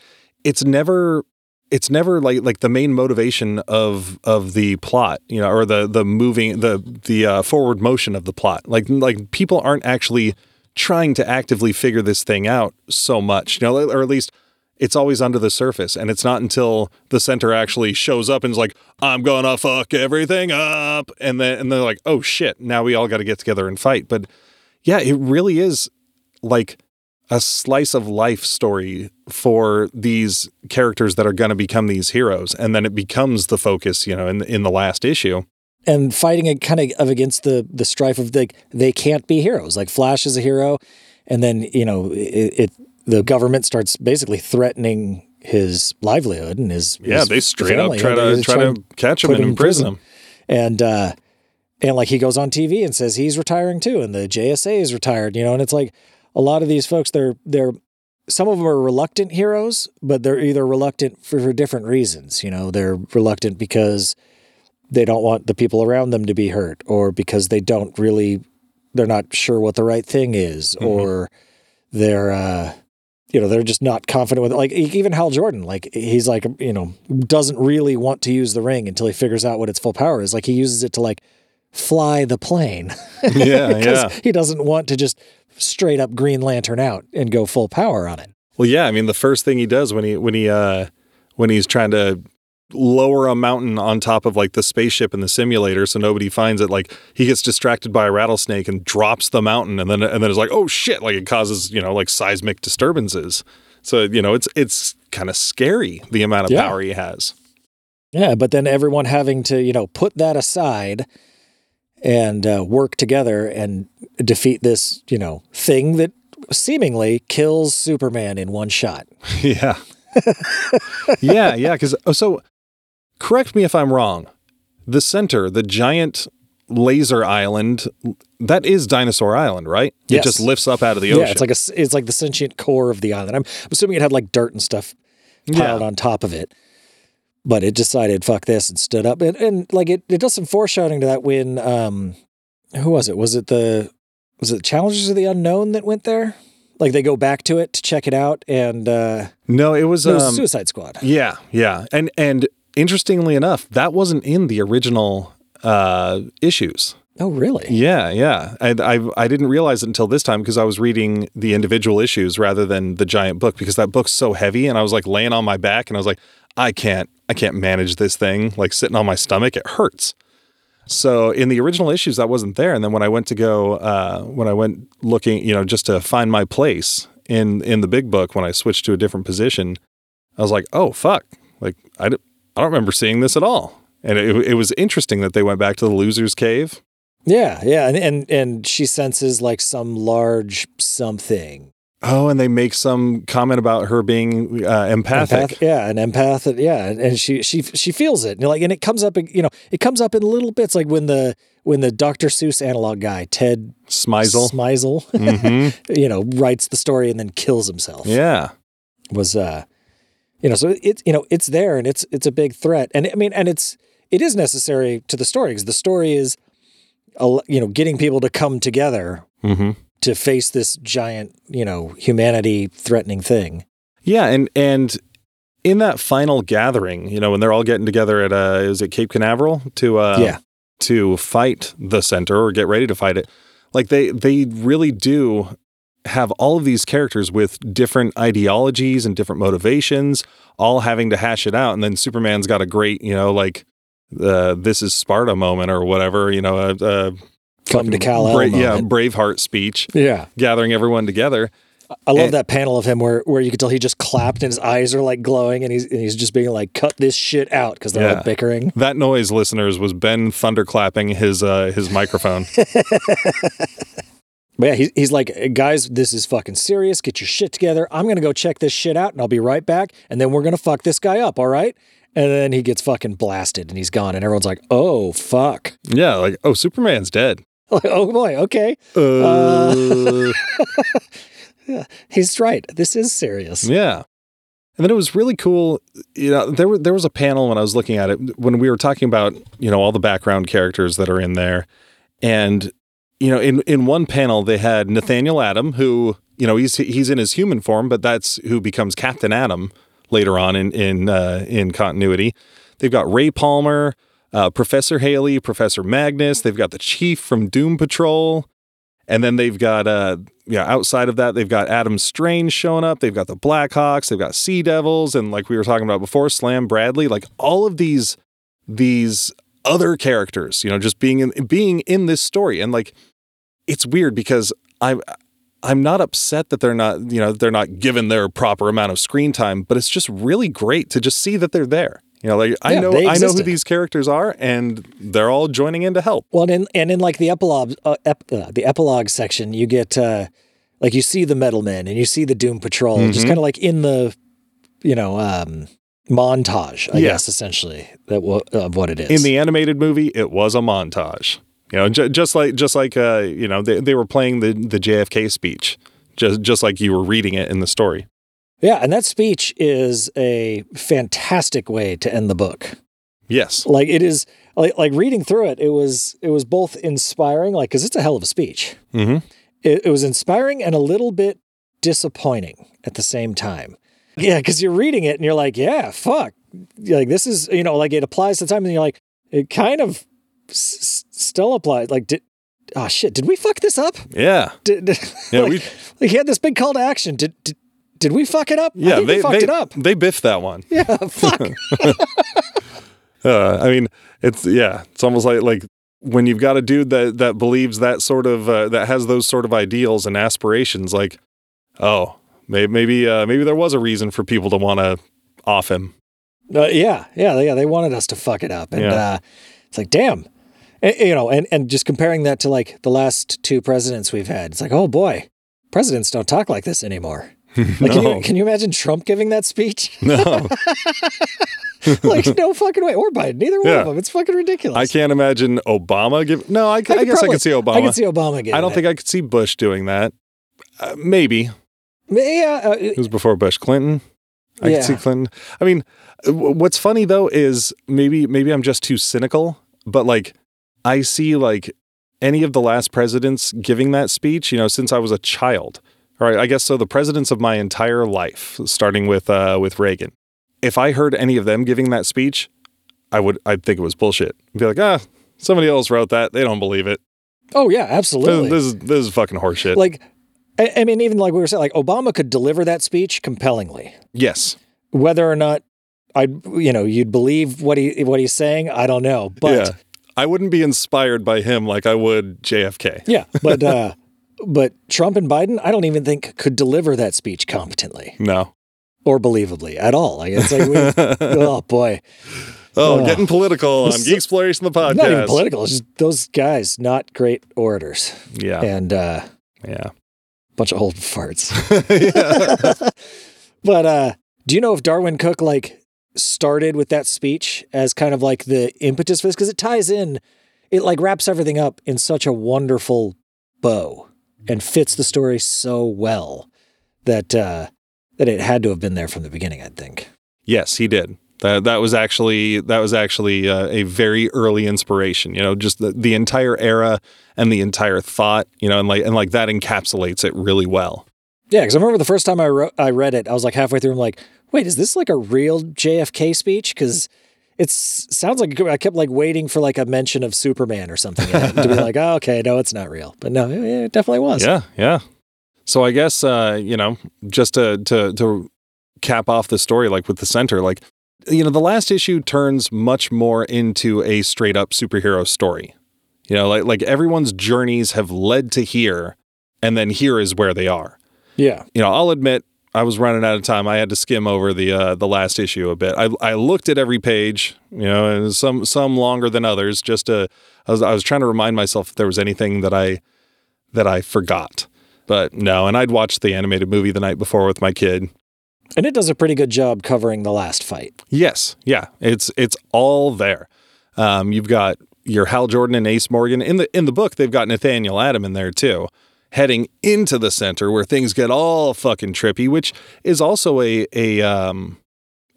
it's never it's never like like the main motivation of of the plot, you know, or the the moving the the uh, forward motion of the plot. Like like people aren't actually trying to actively figure this thing out so much, you know, or at least it's always under the surface and it's not until the center actually shows up and is like i'm gonna fuck everything up and then and they're like oh shit now we all got to get together and fight but yeah it really is like a slice of life story for these characters that are going to become these heroes and then it becomes the focus you know in in the last issue and fighting it kind of against the the strife of like they can't be heroes. Like Flash is a hero, and then you know it, it the government starts basically threatening his livelihood and his yeah his they straight family. up try to try to catch him and imprison prison. him and uh and like he goes on TV and says he's retiring too, and the JSA is retired. You know, and it's like a lot of these folks they're they're some of them are reluctant heroes, but they're either reluctant for, for different reasons. You know, they're reluctant because they don't want the people around them to be hurt, or because they don't really, they're not sure what the right thing is, or they're, uh, you know, they're just not confident with it. Like even Hal Jordan, like he's like, you know, doesn't really want to use the ring until he figures out what its full power is. Like he uses it to like fly the plane. yeah yeah he doesn't want to just straight up Green Lantern out and go full power on it. Well, yeah, I mean the first thing he does when he when he uh when he's trying to lower a mountain on top of like the spaceship in the simulator so nobody finds it like he gets distracted by a rattlesnake and drops the mountain and then and then it's like oh shit like it causes you know like seismic disturbances so you know it's it's kind of scary the amount of Yeah. power he has Yeah, but then everyone having to, you know, put that aside and uh, work together and defeat this, you know, thing that seemingly kills Superman in one shot. yeah yeah yeah because so correct me if i'm wrong the center the giant laser island that is dinosaur island right it just lifts up out of the ocean Yeah, it's like a, it's like the sentient core of the island. I'm assuming it had like dirt and stuff piled Yeah. on top of it, but it decided fuck this and stood up. And, and like it, it does some foreshadowing to that when um, who was it? Was it the was it Challengers of the Unknown that went there? Like they go back to it to check it out, and uh, no it was it was um, Suicide Squad. yeah yeah and and interestingly enough that wasn't in the original uh issues Oh, really? yeah yeah and i i didn't realize it until this time because i was reading the individual issues rather than the giant book because that book's so heavy and i was like laying on my back and i was like i can't i can't manage this thing like sitting on my stomach it hurts So in the original issues, that wasn't there. And then when I went to go, uh, when I went looking, you know, just to find my place in in the big book, when I switched to a different position, I was like, oh fuck, like I, d- I don't remember seeing this at all. And it, it was interesting that they went back to the loser's cave. Yeah, yeah, and and and she senses like some large something. Oh, and they make some comment about her being uh, empathic. Empath- yeah, an empath. Yeah, and she she she feels it. And like, and it comes up. You know, it comes up in little bits, like when the when the Dr. Seuss analog guy Ted Smeisel. Smeisel, Mhm. you know, writes the story and then kills himself. Yeah. was uh you know so it's you know it's there and it's it's a big threat and i mean and it's it is necessary to the story because the story is a- you know getting people to come together hmm to face this giant you know humanity threatening thing Yeah, and and in that final gathering, you know, when they're all getting together at uh, is it Cape Canaveral to uh, Yeah. to fight the center or get ready to fight it, like they they really do have all of these characters with different ideologies and different motivations, all having to hash it out, and then Superman's got a great, you know, like the this is Sparta moment or whatever, you know, a, a Come to Kal-El Bra- yeah. Braveheart speech, yeah gathering everyone together. i love And- that panel of him where where you could tell he just clapped and his eyes are like glowing and he's and he's just being like cut this shit out because they're Yeah. all bickering That noise, listeners, was Ben thunderclapping his uh, his microphone. But yeah, he's, he's like, guys, this is fucking serious. Get your shit together. I'm going to go check this shit out and I'll be right back. And then we're going to fuck this guy up. All right. And then he gets fucking blasted and he's gone. And everyone's like, oh, fuck. yeah, like oh, Superman's dead. Oh boy. Okay. Uh, He's right. This is serious. yeah, and then it was really cool. You know, there were there was a panel when I was looking at it when we were talking about you know all the background characters that are in there, and you know in in one panel they had Nathaniel Adam who you know he's he's in his human form, but that's who becomes Captain Atom later on in in uh, in continuity. They've got Ray Palmer, uh, Professor Haley, Professor Magnus. They've got the Chief from Doom Patrol. And then they've got, uh, yeah, outside of that, they've got Adam Strange showing up. They've got the Blackhawks. They've got Sea Devils, and like we were talking about before, Slam Bradley. Like all of these, these other characters, you know, just being in being in this story, and like it's weird because I'm, I'm not upset that they're not, you know, they're not given their proper amount of screen time, but it's just really great to just see that they're there. You know, like I know, I know who these characters are, and they're all joining in to help. Well, and in, and in like the epilogue, uh, ep, uh, the epilogue section, you get uh, like you see the Metal Men and you see the Doom Patrol, just Mhm. kind of like in the, you know, um, montage. I Yeah. guess essentially that wa- of what it is. in the animated movie it was a montage you know j- just like just like uh you know they, they were playing the the jfk speech just just like you were reading it in the story yeah, and that speech is a fantastic way to end the book. yes Like it is like like reading through it, it was it was both inspiring, like because it's a hell of a speech. hmm It, it was inspiring and a little bit disappointing at the same time. Yeah, because you're reading it and you're like, yeah, fuck, like this is you know like it applies to time, and you're like, it kind of s- s- still applies. Like, did oh shit, did we fuck this up? yeah Did, did- Yeah, like, we- like he had this big call to action. Did did, did we fuck it up? Yeah they fucked they, it up. they biffed that one Yeah, fuck. uh, i mean it's yeah it's almost like like when you've got a dude that that believes that sort of uh, that has those sort of ideals and aspirations like oh maybe maybe uh, maybe there was a reason for people to want to off him Uh, yeah, yeah, yeah. They wanted us to fuck it up, and Yeah. uh, it's like, damn, And- you know. And and just comparing that to like the last two presidents we've had, it's like, oh boy, presidents don't talk like this anymore. Like, can, you, can you imagine Trump giving that speech? no like, no fucking way. Or Biden, neither one Yeah. of them. It's fucking ridiculous. I can't imagine Obama give. No, I, I, could guess I could see Obama. I can see Obama. I don't that. think I could see Bush doing that. Uh, maybe Yeah, uh, it was before Bush. Clinton. I Yeah. could see Clinton. I mean, what's funny though is maybe maybe I'm just too cynical, but like I see like any of the last presidents giving that speech. You know, since I was a child. All right, I guess so. The presidents of my entire life, starting with uh, with Reagan. If I heard any of them giving that speech, I would I'd think it was bullshit. I'd be like, ah, somebody else wrote that. They don't believe it. oh yeah, This, absolutely. this is this is fucking horseshit. like, I, I mean, even like we were saying, like Obama could deliver that speech compellingly. yes, whether or not I, you know, you'd believe what he what he's saying, I don't know. But Yeah. I wouldn't be inspired by him like I would JFK. Yeah, but uh, but Trump and Biden, I don't even think could deliver that speech competently No. or believably at all. Like it's like, we, oh boy, Oh, Ugh. getting political on This- Geek Exploration the podcast. not even political. It's just those guys, not great orators, Yeah. and uh, Yeah. bunch of old farts. But uh, do you know if Darwyn Cooke like started with that speech as kind of like the impetus for this? Because it ties in, it like wraps everything up in such a wonderful bow and fits the story so well that uh, that it had to have been there from the beginning. I think. Yes, he did. That that was actually that was actually uh, a very early inspiration. You know, just the, the entire era and the entire thought. You know, and like and like that encapsulates it really well. Yeah, because I remember the first time I wrote, I read it, I was like halfway through. I'm like, wait, is this like a real JFK speech? Because it sounds like I kept like waiting for like a mention of Superman or something to be like, oh, okay, no, it's not real. But no, it, it definitely was. Yeah, yeah. So I guess uh, you know, just to to to cap off the story, like with the center, like you know, the last issue turns much more into a straight up superhero story. You know, like like everyone's journeys have led to here, and then here is where they are. Yeah. You know, I'll admit I was running out of time. I had to skim over the uh, the last issue a bit. I I looked at every page, you know, and some some longer than others. Just to I was I was trying to remind myself if there was anything that I that I forgot. But no, and I'd watched the animated movie the night before with my kid. And it does a pretty good job covering the last fight. Yes, yeah, it's it's all there. Um, you've got your Hal Jordan and Ace Morgan in the in the book. They've got Nathaniel Adam in there too, heading into the center where things get all fucking trippy, which is also a a um,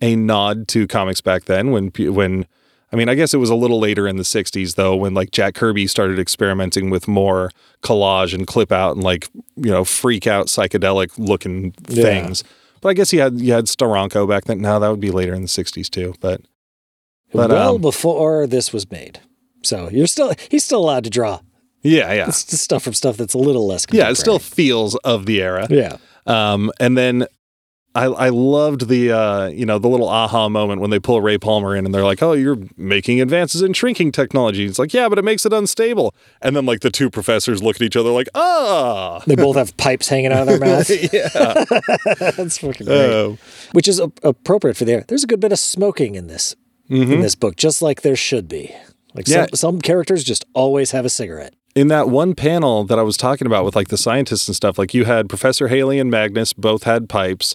a nod to comics back then when when I mean I guess it was a little later in the '60s though when like Jack Kirby started experimenting with more collage and clip out and like you know freak out psychedelic looking Yeah. things. But I guess you had you had Steranko back then. Now that would be later in the '60s too. But But, well um, before this was made. So you're still he's still allowed to draw yeah, yeah, it's just stuff from stuff that's a little less yeah. It still feels of the era. Yeah. Um, and then I, I loved the uh, you know the little aha moment when they pull Ray Palmer in and they're like, "Oh, you're making advances in shrinking technology." It's like, "Yeah, but it makes it unstable." And then like the two professors look at each other like, "Ah." They both have pipes hanging out of their mouth. yeah. That's fucking great. Oh. Which is a- appropriate for the There's a good bit of smoking in this Mhm. in this book, just like there should be. Like Yeah. some, some characters just always have a cigarette. In that one panel that I was talking about with like the scientists and stuff, like you had Professor Haley and Magnus both had pipes.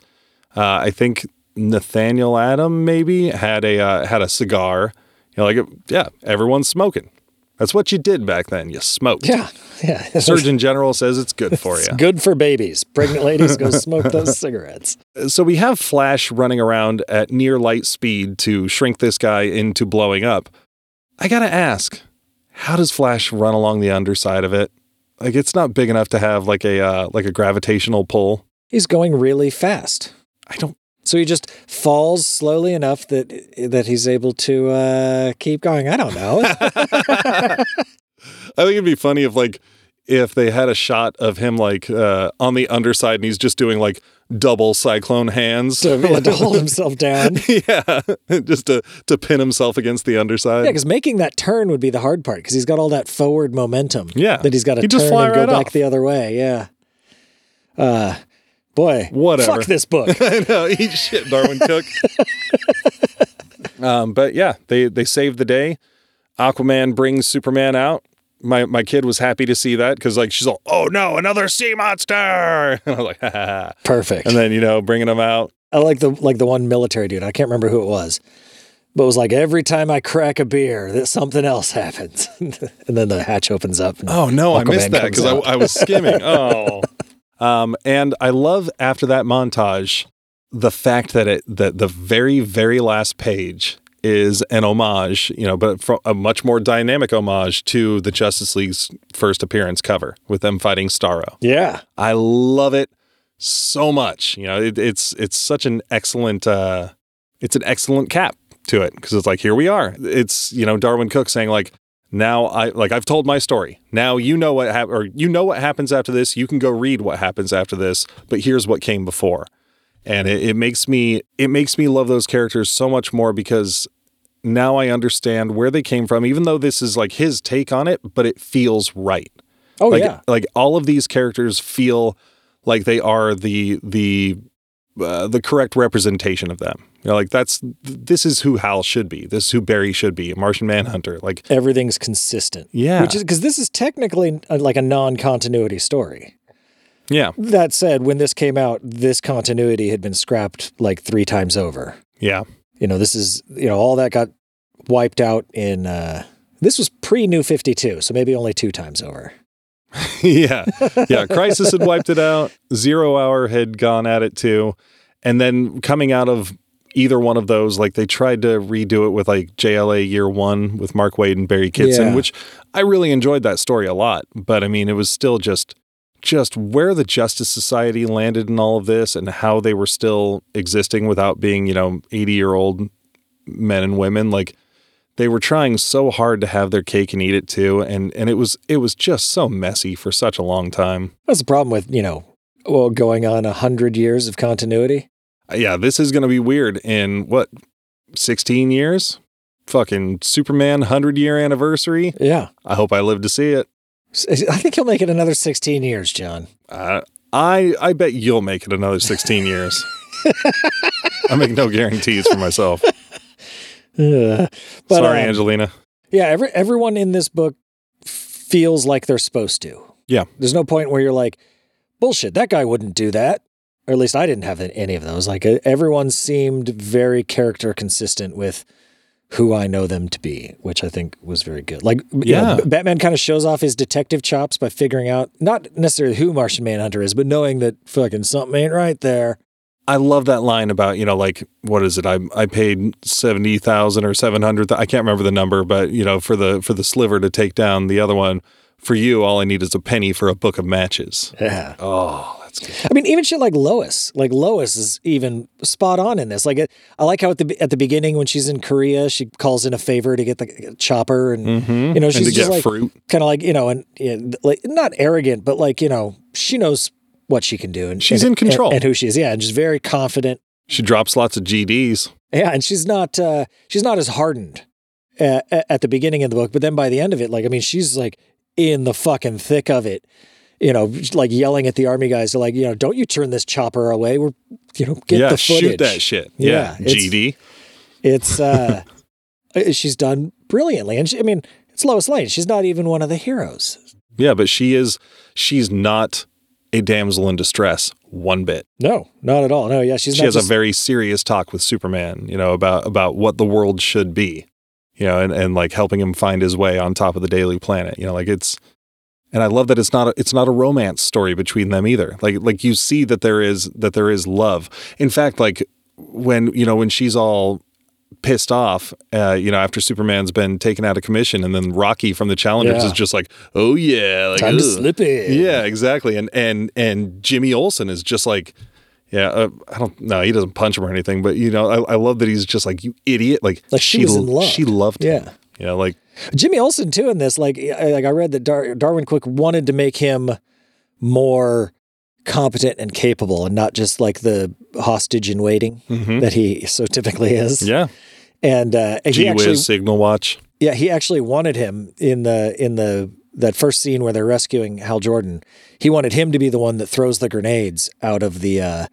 Uh, I think Nathaniel Adam maybe had a uh, had a cigar. You know, like yeah, everyone's smoking. That's what you did back then. You smoked. Yeah, yeah. Surgeon General says it's good for you. Good for babies. Pregnant ladies go smoke those cigarettes. So we have Flash running around at near light speed to shrink this guy into blowing up. I gotta ask, how does Flash run along the underside of it? Like it's not big enough to have like a uh, like a gravitational pull. He's going really fast. I don't. So he just falls slowly enough that that he's able to uh, keep going. I don't know. I think it'd be funny if like if they had a shot of him like uh, on the underside and he's just doing like double cyclone hands to, to hold himself down. yeah, just to to pin himself against the underside. Yeah, because making that turn would be the hard part because he's got all that forward momentum. Yeah. that he's got to He'd turn and go right back off. the other way. Yeah. Uh, boy, Whatever. Fuck this book. I know, eat shit, Darwyn Cooke. um, but yeah, they they saved the day. Aquaman brings Superman out. My my kid was happy to see that because like she's all, oh no, another sea monster. And I was like, ha, ha, ha. Perfect. and then you know bringing them out. I like the like the one military dude. I can't remember who it was, but it was like every time I crack a beer, that something else happens, and then the hatch opens up. Oh no, I missed that because I. I was skimming. oh, um, and I love after that montage the fact that it that the very very last page is an homage, you know, but a much more dynamic homage to the Justice League's first appearance cover with them fighting Starro. yeah, I love it so much. You know, it, it's it's such an excellent uh, it's an excellent cap to it because it's like here we are. It's you know Darwyn Cooke saying like now I like I've told my story. Now you know what hap- or you know what happens after this. You can go read what happens after this. But here's what came before, and it, it makes me it makes me love those characters so much more because now I understand where they came from, even though this is like his take on it, but it feels right. Oh like yeah. like all of these characters feel like they are the the uh, the correct representation of them. You know, like that's this is who Hal should be. This is who Barry should be. Martian Manhunter. Like Everything's consistent. Yeah. Which is because this is technically uh like a non-continuity story. Yeah, That said, when this came out, this continuity had been scrapped like three times over. yeah, You know, this is you know all that got wiped out in. uh This was pre New Fifty Two, so maybe only two times over. yeah, yeah. Crisis had wiped it out. Zero Hour had gone at it too, and then coming out of either one of those, like they tried to redo it with like JLA Year One with Mark Waid and Barry Kitson, Yeah. which I really enjoyed that story a lot. But I mean, it was still just just where the Justice Society landed in all of this and how they were still existing without being, you know, 80 year old men and women. Like they were trying so hard to have their cake and eat it too. And and it was it was just so messy for such a long time. That's the problem with you know, well, going on a hundred years of continuity. Uh, Yeah, this is gonna be weird in what, 16 years? Fucking Superman 100 year anniversary. Yeah, I hope I live to see it. I think he'll make it another sixteen years, John. Uh, I I bet you'll make it another 16 years. I make no guarantees for myself. Ugh. But, Sorry, um, Angelina. Yeah, every everyone in this book feels like they're supposed to. Yeah. There's no point where you're like, bullshit, that guy wouldn't do that. Or at least I didn't have any of those. Like uh, everyone seemed very character consistent with who I know them to be, which I think was very good. Like, know, Yeah. B- Batman kind of shows off his detective chops by figuring out not necessarily who Martian Manhunter is, but knowing that fucking something ain't right there. I love that line about you know like what is it? I I paid seventy thousand or seven hundred. I can't remember the number, but you know for the for the sliver to take down the other one. For you, all I need is a penny for a book of matches. Yeah. Oh, that's good. I mean, even shit like Lois, like Lois is even spot on in this. Like, it, I like how at the at the beginning when she's in Korea, she calls in a favor to get the chopper, and Mm-hmm. you know she's just like kind of like you know, and yeah, like not arrogant, but like you know, she knows what she can do, and She's and- in control. and, and who she is. Yeah, and she's very confident. She drops lots of GDs. Yeah, and she's not uh, she's not as hardened uh, at the beginning of the book, but then by the end of it, like I mean, she's like in the fucking thick of it. You know, like yelling at the army guys, like you know, don't you turn this chopper away? We're you know, get yeah, the footage. shoot that shit. Yeah, Yeah, it's- GD. It's uh, she's done brilliantly, and she, I mean, it's Lois Lane. She's not even one of the heroes. Yeah, but she is. She's not a damsel in distress one bit. No, not at all. No, yeah, she's she has just, a very serious talk with Superman, you know, about about what the world should be, you know, and, and like helping him find his way on top of the Daily Planet. You know, like it's and I love that it's not a, it's not a romance story between them either. Like like you see that there is that there is love. In fact, like when you know when she's all pissed off, uh, you know, after Superman's been taken out of commission, and then Rocky from the Challengers Yeah. is just like, oh yeah, like time to slip in. Yeah, exactly. And and and Jimmy Olsen is just like, yeah, uh, I don't know. He doesn't punch him or anything, but you know, I, I love that he's just like, you idiot. Like, Like she was in love. She loved him. Yeah. You know, like, Jimmy Olsen too in this. Like, I- like I read that Dar- Darwyn Cooke wanted to make him more competent and capable, and not just like the hostage in waiting mhm. that he so typically is. yeah. And uh, he actually, whiz, Signal Watch. yeah, he actually wanted him in the in the that first scene where they're rescuing Hal Jordan. He wanted him to be the one that throws the grenades out of the uh,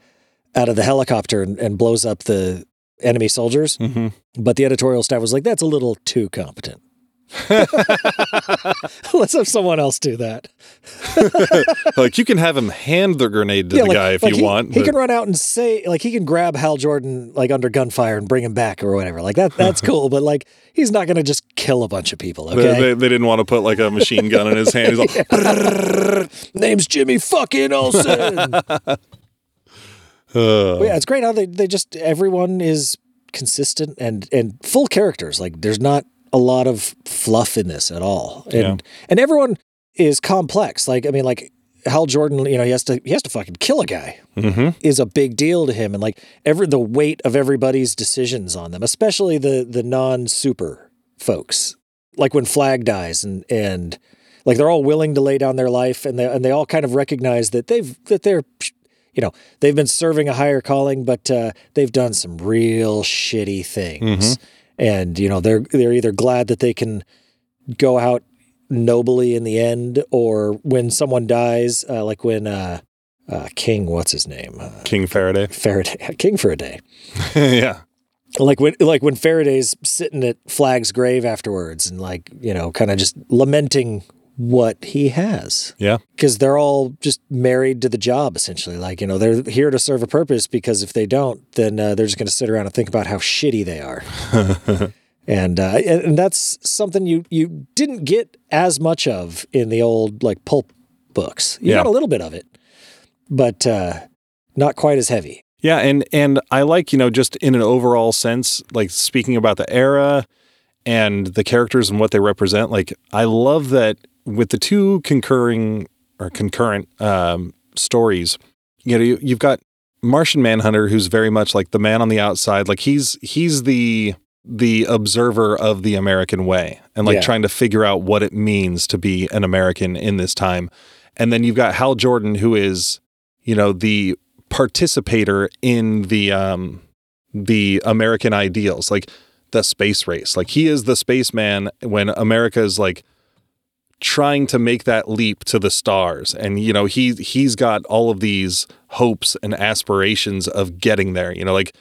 out of the helicopter and, and blows up the enemy soldiers. hmm But the editorial staff was like, "That's a little too competent. Let's have someone else do that." like, you can have him hand the grenade to Yeah, the like- guy if like you he, want. He but- can run out and say, like, he can grab Hal Jordan like under gunfire and bring him back or whatever. Like that, that's cool. But like, he's not going to just kill a bunch of people. they, Okay, they, they didn't want to put like a machine gun in his hand. He's like, name's Jimmy fucking Olsen. Uh, yeah, it's great how they they just everyone is consistent and and full characters. Like, there's not a lot of fluff in this at all, and and everyone is complex. Like, I mean, like. Hal Jordan, you know, he has to he has to fucking kill a guy. mhm. is a big deal to him and like every the weight of everybody's decisions on them especially the the non-super folks like when flag dies and and like they're all willing to lay down their life and they and they all kind of recognize that they've that they're you know they've been serving a higher calling but uh, they've done some real shitty things and you know they're they're either glad that they can go out nobly in the end, or when someone dies, uh, like when uh, uh, King, what's his name, uh, King Faraday. Faraday, King Faraday, yeah. like when like when Faraday's sitting at Flag's grave afterwards, and like you know, kind of just lamenting what he has. Yeah. because they're all just married to the job essentially. Like you know they're here to serve a purpose because if they don't then uh, they're just going to sit around and think about how shitty they are. And uh, and, that's something you you didn't get as much of in the old like pulp books. You Yeah. got a little bit of it but uh, not quite as heavy. Yeah, and and I like, you know, just in an overall sense, like speaking about the era and the characters and what they represent, like I love that with the two concurring or concurrent um stories, you know, you, you've got Martian Manhunter who's very much like the man on the outside, like he's he's the the observer of the American way and like Yeah. trying to figure out what it means to be an American in this time. And then you've got Hal Jordan who is, you know, the participator in the um the American ideals, like the space race. Like he is the spaceman when America is like trying to make that leap to the stars. And you know, he he's got all of these hopes and aspirations of getting there. You know, like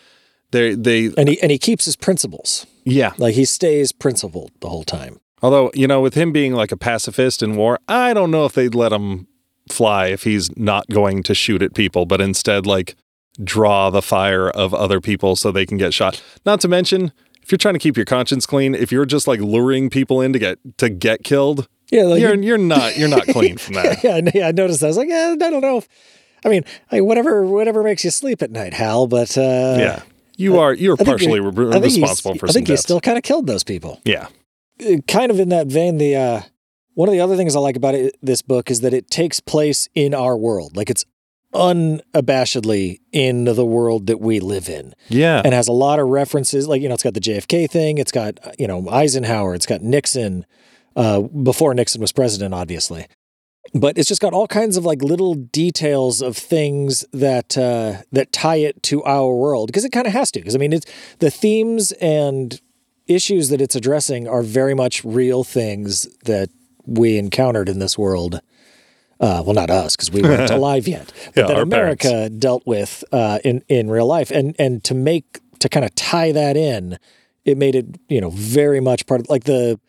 they they and he and he keeps his principles yeah. like he stays principled the whole time Although, you know, with him being like a pacifist in war, I don't know if they'd let him fly if he's not going to shoot at people, but instead like draw the fire of other people so they can get shot. Not to mention, if you're trying to keep your conscience clean, if you're just like luring people in to get to get killed, yeah like you're you're not you're not clean from that. yeah, I- yeah, I noticed. that. I was like, yeah, I don't know. If, I mean, whatever, whatever makes you sleep at night, Hal. But uh, yeah. You are you're partially re- think you- responsible for I think you still kind of killed those people. yeah. Uh, Kind of in that vein, the uh, one of the other things I like about it, this book is that it takes place in our world. Like it's unabashedly in the world that we live in, Yeah. and has a lot of references. Like you know, it's got the JFK thing. It's got uh, you know Eisenhower. It's got Nixon. Uh, before Nixon was president, obviously. but it's just got all kinds of like little details of things that uh, that tie it to our world because it kind of has to. Because I mean, it's the themes and issues that it's addressing are very much real things that we encountered in this world. Uh, well, not us because we weren't alive yet, but Yeah, that America dealt with uh, in in real life, and and to make to kind of tie that in, it made it you know very much part of like the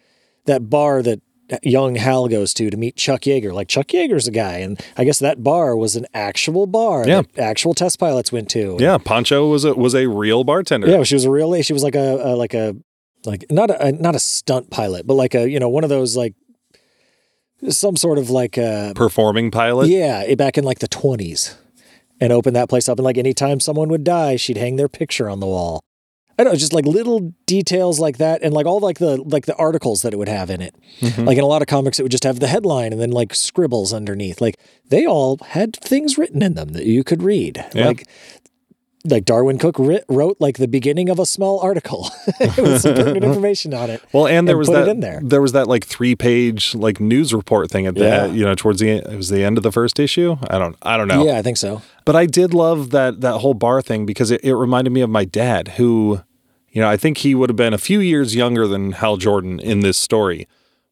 that bar that young Hal goes to to meet Chuck Yeager. Like Chuck Yeager's a guy, and I guess that bar was an actual bar Yeah. that actual test pilots went to. Yeah, Pancho was a was a real bartender. yeah. She was a real. She was like a, a like a like not a not a stunt pilot, but like a you know one of those like some sort of like a Performing pilot. yeah eh, back in like the twenties, and opened that place up. And like anytime someone would die, she'd hang their picture on the wall. I don't know, just like little details like that, and like all like the like the articles that it would have in it. Mm-hmm. Like in a lot of comics, it would just have the headline and then like scribbles underneath. Like they all had things written in them that you could read. Yeah. Like like Darwyn Cooke writ, wrote like the beginning of a small article with some pertinent information on it. Well, and there and was that in there. there was that like three page like news report thing at the Yeah. you know towards the it was the end of the first issue. I don't I don't know. Yeah, I think so. But I did love that that whole bar thing because it, it reminded me of my dad, who, you know, I think he would have been a few years younger than Hal Jordan in this story.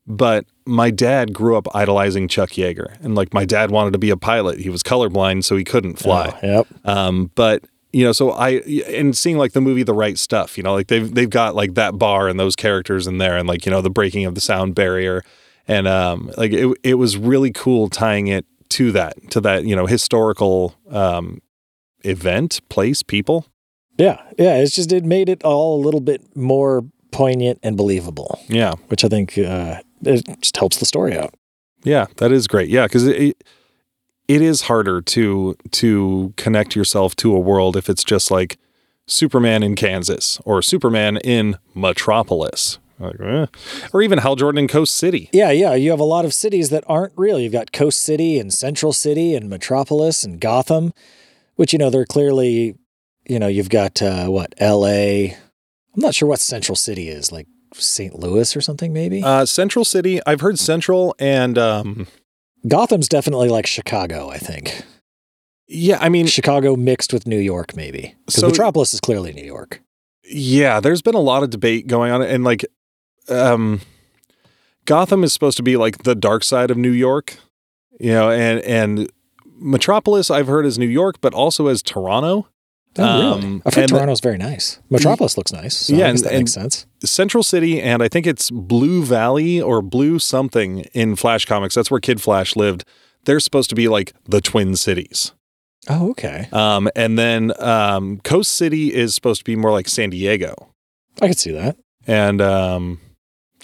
But my dad grew up idolizing Chuck Yeager, and like my dad wanted to be a pilot. He was colorblind, so he couldn't fly. Oh, yep. Um, but you know, so I and seeing like the movie The Right Stuff, you know, like they've they've got like that bar and those characters in there, and like you know the breaking of the sound barrier, and um, like it it was really cool tying it to that to that you know historical um event, place, people. Yeah, yeah. It's just it made it all a little bit more poignant and believable, Yeah, which I think uh, it just helps the story out. yeah, that is great. Yeah, because it it is harder to to connect yourself to a world if it's just like Superman in Kansas or Superman in Metropolis, like, eh. or even Hal Jordan in Coast City. Yeah, yeah. You have a lot of cities that aren't real. You've got Coast City and Central City and Metropolis and Gotham, which, you know, they're clearly, you know, you've got uh, what, LA. I'm not sure what Central City is, like St. Louis or something, maybe. Uh, Central City. I've heard Central and um, Gotham's definitely like Chicago, I think. yeah, I mean, Chicago mixed with New York, maybe. Because So- Metropolis is clearly New York. Yeah, there's been a lot of debate going on, and like, um, Gotham is supposed to be like the dark side of New York, you know, and and Metropolis I've heard is New York, but also as Toronto. Oh, really? Um, I've heard and Toronto's very nice. Metropolis looks nice. So Yeah, I and- that makes sense. Central City, and I think it's Blue Valley or Blue something in Flash Comics. That's where Kid Flash lived. They're supposed to be like the Twin Cities. Oh, okay. Um, and then um, Coast City is supposed to be more like San Diego. I could see that. And um,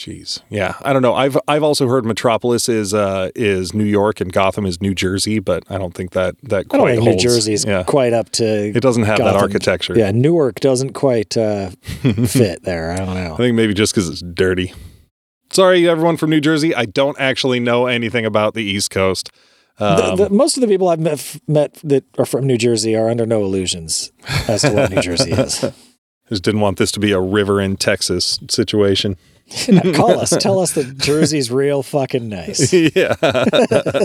geez, yeah, I don't know. I've I've also heard Metropolis is uh, is New York and Gotham is New Jersey, but I don't think that that I quite don't think holds. New Jersey's Yeah, quite up to. it doesn't have that architecture. Yeah, Newark doesn't quite uh, fit there. I don't know. I think maybe just because it's dirty. Sorry, everyone from New Jersey. I don't actually know anything about the East Coast. The- Um, the- most of the people I've met, met that are from New Jersey are under no illusions as to what New Jersey is. just didn't want this to be a river in Texas situation. Call us. Tell us that Jersey's real fucking nice. yeah.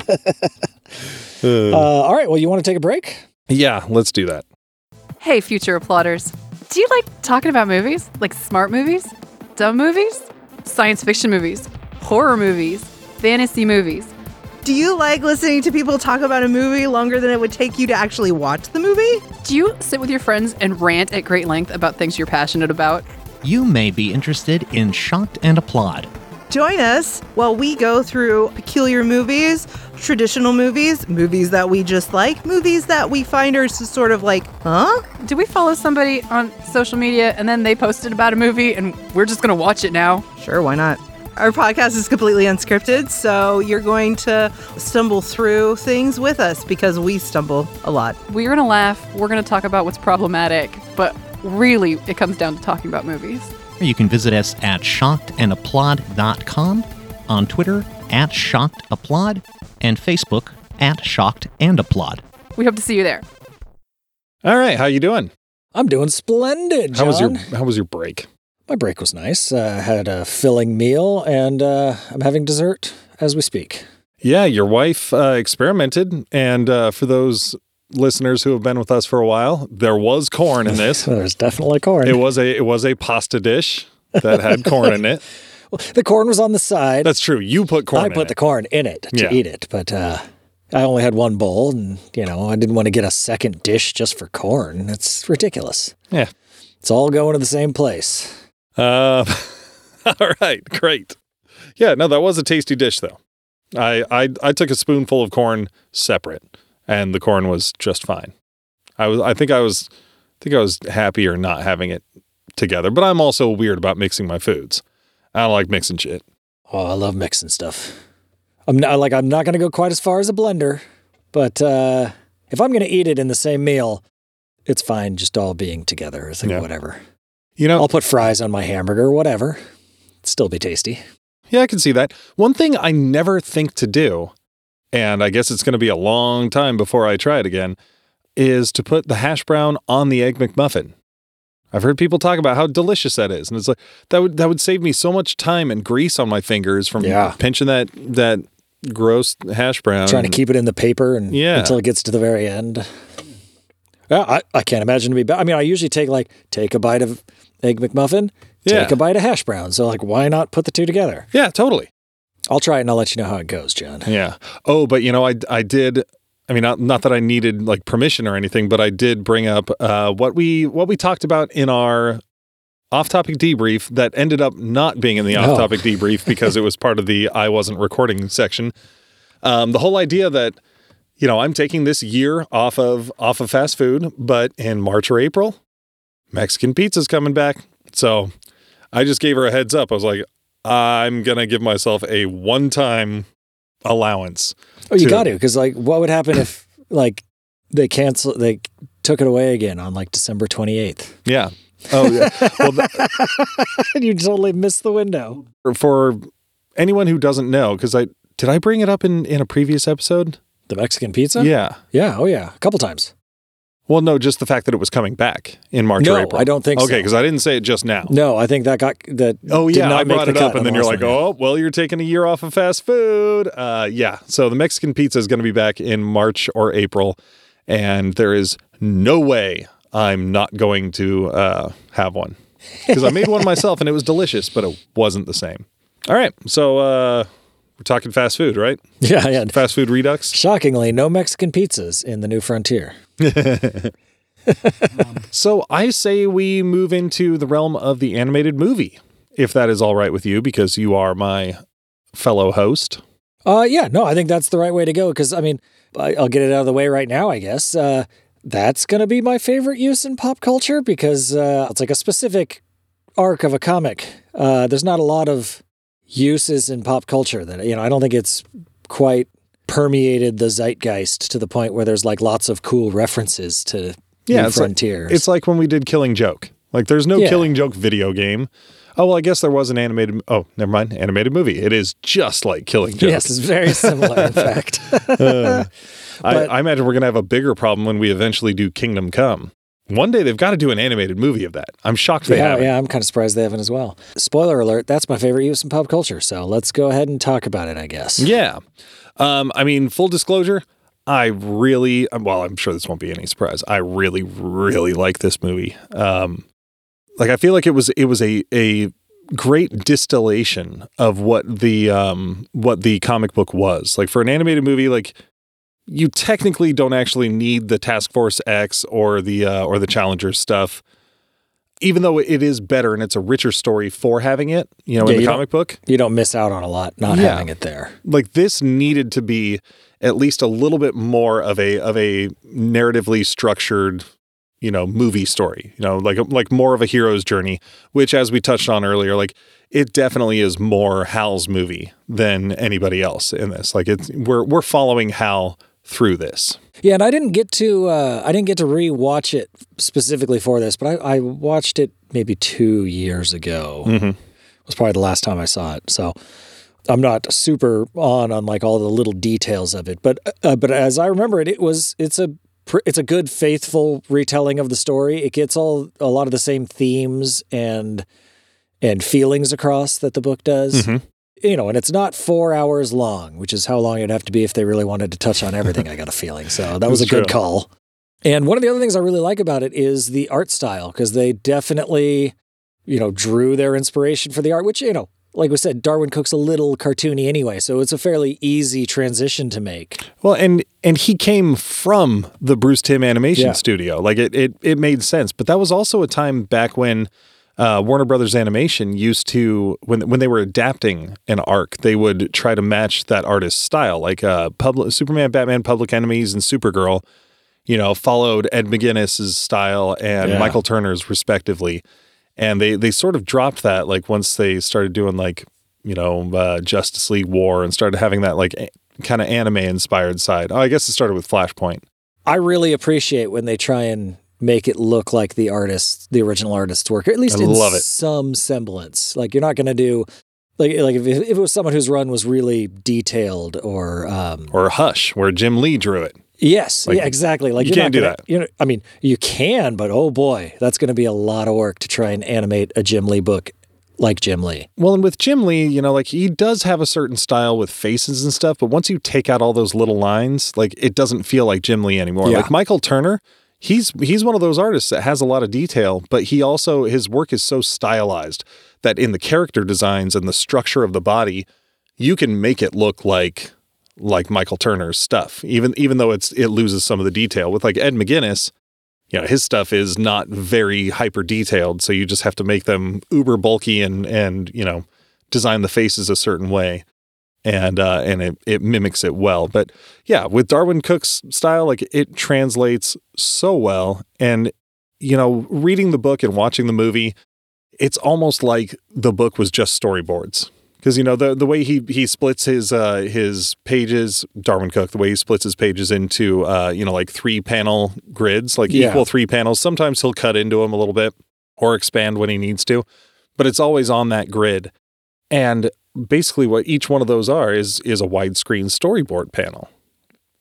Uh, all right. Well, you want to take a break? yeah, let's do that. Hey, future applauders. Do you like talking about movies? Like smart movies? Dumb movies? Science fiction movies? Horror movies? Fantasy movies? Do you like listening to people talk about a movie longer than it would take you to actually watch the movie? Do you sit with your friends and rant at great length about things you're passionate about? You may be interested in Shocked and Applaud. Join us while we go through peculiar movies, traditional movies, movies that we just like, movies that we find are s- sort of like, huh? Do we follow somebody on social media and then they posted about a movie and we're just gonna watch it now? Sure, why not? Our podcast is completely unscripted, so you're going to stumble through things with us because we stumble a lot. We're gonna laugh, we're gonna talk about what's problematic, but really it comes down to talking about movies. You can visit us at shockedandapplaud.com, on Twitter at shockedapplaud, and Facebook at shocked and applaud. We hope to see you there. All right, how you doing? I'm doing splendid, John. How was your How was your break? My break was nice. Uh, had a filling meal, and uh, I'm having dessert as we speak. Yeah, your wife uh, experimented, and uh, for those listeners who have been with us for a while, there was corn in this. There's definitely corn. it was a it was a pasta dish that had corn in it. the corn was on the side. That's true. You put corn. I put it. the corn in it to Yeah. eat it, but uh, I only had one bowl, and you know I didn't want to get a second dish just for corn. That's ridiculous. Yeah. It's all going to the same place. Uh, all right, great. Yeah, no, that was a tasty dish though. I, I I took a spoonful of corn separate, and the corn was just fine. I was I think I was I think I was happier not having it together. But I'm also weird about mixing my foods. I don't like mixing shit. Oh, I love mixing stuff. I'm not like I'm not going to go quite as far as a blender, but uh, if I'm going to eat it in the same meal, it's fine just all being together. It's like Yeah. whatever. You know, I'll put fries on my hamburger, whatever. It'd still be tasty. Yeah, I can see that. One thing I never think to do, and I guess it's going to be a long time before I try it again, is to put the hash brown on the egg McMuffin. I've heard people talk about how delicious that is, and it's like that would that would save me so much time and grease on my fingers from Yeah. pinching that that gross hash brown. Trying to keep it in the paper and Yeah. until it gets to the very end. Yeah, I, I can't imagine to be bad. I mean, I usually take like take a bite of egg McMuffin, Yeah. take a bite of hash brown. So like, why not put the two together? Yeah, totally. I'll try it and I'll let you know how it goes, John. Yeah. Oh, but you know, I I did. I mean, not not that I needed like permission or anything, but I did bring up uh, what we what we talked about in our off-topic debrief that ended up not being in the Oh. off-topic debrief because it was part of the I wasn't recording section. Um, the whole idea that you know I'm taking this year off of off of fast food, but in March or April, Mexican pizza's coming back. So I just gave her a heads up. I was like, I'm gonna give myself a one-time allowance. Oh, you to- got to because like, what would happen if like they cancel they took it away again on like December twenty eighth? Yeah. Oh, yeah. well, th- and you totally missed the window. for anyone who doesn't know, because I did I bring it up in in a previous episode? The Mexican pizza? Yeah. Yeah. Oh, yeah. A couple times. Well, no, just the fact that it was coming back in March No, or April. I don't think Okay, so. because I didn't say it just now. No, I think that got that. Oh did yeah, not I brought it up, and then you're like, "Oh, well, you're taking a year off of fast food." Uh, yeah. So the Mexican pizza is going to be back in March or April, and there is no way I'm not going to uh, have one. because I made one myself and it was delicious, but it wasn't the same. All right, so uh, we're talking fast food, right? Yeah, yeah. Fast food redux. Shockingly, no Mexican pizzas in the new frontier. So I say we move into the realm of the animated movie, if that is all right with you, because you are my fellow host. Uh, yeah, no, I think that's the right way to go because I mean, I, I'll get it out of the way right now. I guess uh, that's to be my favorite use in pop culture because uh, it's like a specific arc of a comic. Uh, there's not a lot of uses in pop culture that you know. I don't think it's quite permeated the zeitgeist to the point where there's like lots of cool references to Yeah, new it's like- It's like when we did Killing Joke. Like there's no Yeah. Killing Joke video game. Oh well, I guess there was an animated. Oh, never mind, animated movie. It is just like Killing Joke. yes, it's very similar. in fact, I, but- I imagine we're gonna have a bigger problem when we eventually do Kingdom Come. One day they've got to do an animated movie of that. I'm shocked they yeah, haven't. yeah, I'm kind of surprised they haven't as well. Spoiler alert: that's my favorite use in pop culture. So let's go ahead and talk about it. I guess. Yeah. Um, I mean, full disclosure, I really, well, I'm sure this won't be any surprise. I really, really like this movie. Um, like, I feel like it was, it was a, a great distillation of what the, um, what the comic book was. Like, for an animated movie, like, you technically don't actually need the Task Force X or the, uh, or the Challenger stuff. Even though it is better and it's a richer story for having it, you know, Yeah, in the comic book You don't miss out on a lot not Yeah. having it there. like this needed to be at least a little bit more of a of a narratively structured you know movie story you know like like more of a hero's journey which as we touched on earlier like it definitely is more Hal's movie than anybody else in this like it's we're we're following Hal through this Yeah, and I didn't get to uh, I didn't get to rewatch it specifically for this, but I, I watched it maybe two years ago. Mhm. Was probably the last time I saw it. So I'm not super on on like all the little details of it, but uh, but as I remember it, it was it's a it's a good faithful retelling of the story. It gets all a lot of the same themes and and feelings across that the book does. Mhm. You know, and it's not four hours long, which is how long it'd have to be if they really wanted to touch on everything. I got a feeling, so that was a good true. call. And one of the other things I really like about it is the art style because they definitely, you know, drew their inspiration for the art, which you know, like we said, Darwyn Cooke's a little cartoony anyway, so it's a fairly easy transition to make. well and and he came from the Bruce Timm animation Yeah. studio like it it it made sense but that was also a time back when uh, Warner Brothers Animation used to when when they were adapting an arc, they would try to match that artist's style. Like uh, Public Superman, Batman, Public Enemies, and Supergirl, you know, followed Ed McGuinness's style and Yeah. Michael Turner's respectively. And they they sort of dropped that like once they started doing like you know uh, Justice League War and started having that like a- kind of anime inspired side. Oh, I guess it started with Flashpoint. I really appreciate when they try and make it look like the artist, the original artist's work, or at least I in some semblance. Like you're not going to do like like if, if it was someone whose run was really detailed or um, Or Hush, where Jim Lee drew it. yes, Like, yeah, exactly. Like you can't do gonna- that. You know, I mean, you can, but oh boy, that's going to be a lot of work to try and animate a Jim Lee book like Jim Lee. Well, and with Jim Lee, you know, like he does have a certain style with faces and stuff, but once you take out all those little lines, like it doesn't feel like Jim Lee anymore. Yeah. Like Michael Turner, he's he's one of those artists that has a lot of detail, but he also his work is so stylized that in the character designs and the structure of the body, you can make it look like like Michael Turner's stuff, even even though it's it loses some of the detail. With like Ed McGuinness, you know, his stuff is not very hyper detailed, so you just have to make them uber bulky and and you know design the faces a certain way, and uh, and it it mimics it well. But yeah, with Darwyn Cooke's style, like it translates so well, and you know, reading the book and watching the movie, it's almost like the book was just storyboards. Because you know the the way he he splits his uh, his pages, Darwyn Cooke, the way he splits his pages into uh, you know like three panel grids, like Yeah. equal three panels. Sometimes he'll cut into them a little bit or expand when he needs to, but it's always on that grid. And basically, what each one of those are is is a widescreen storyboard panel.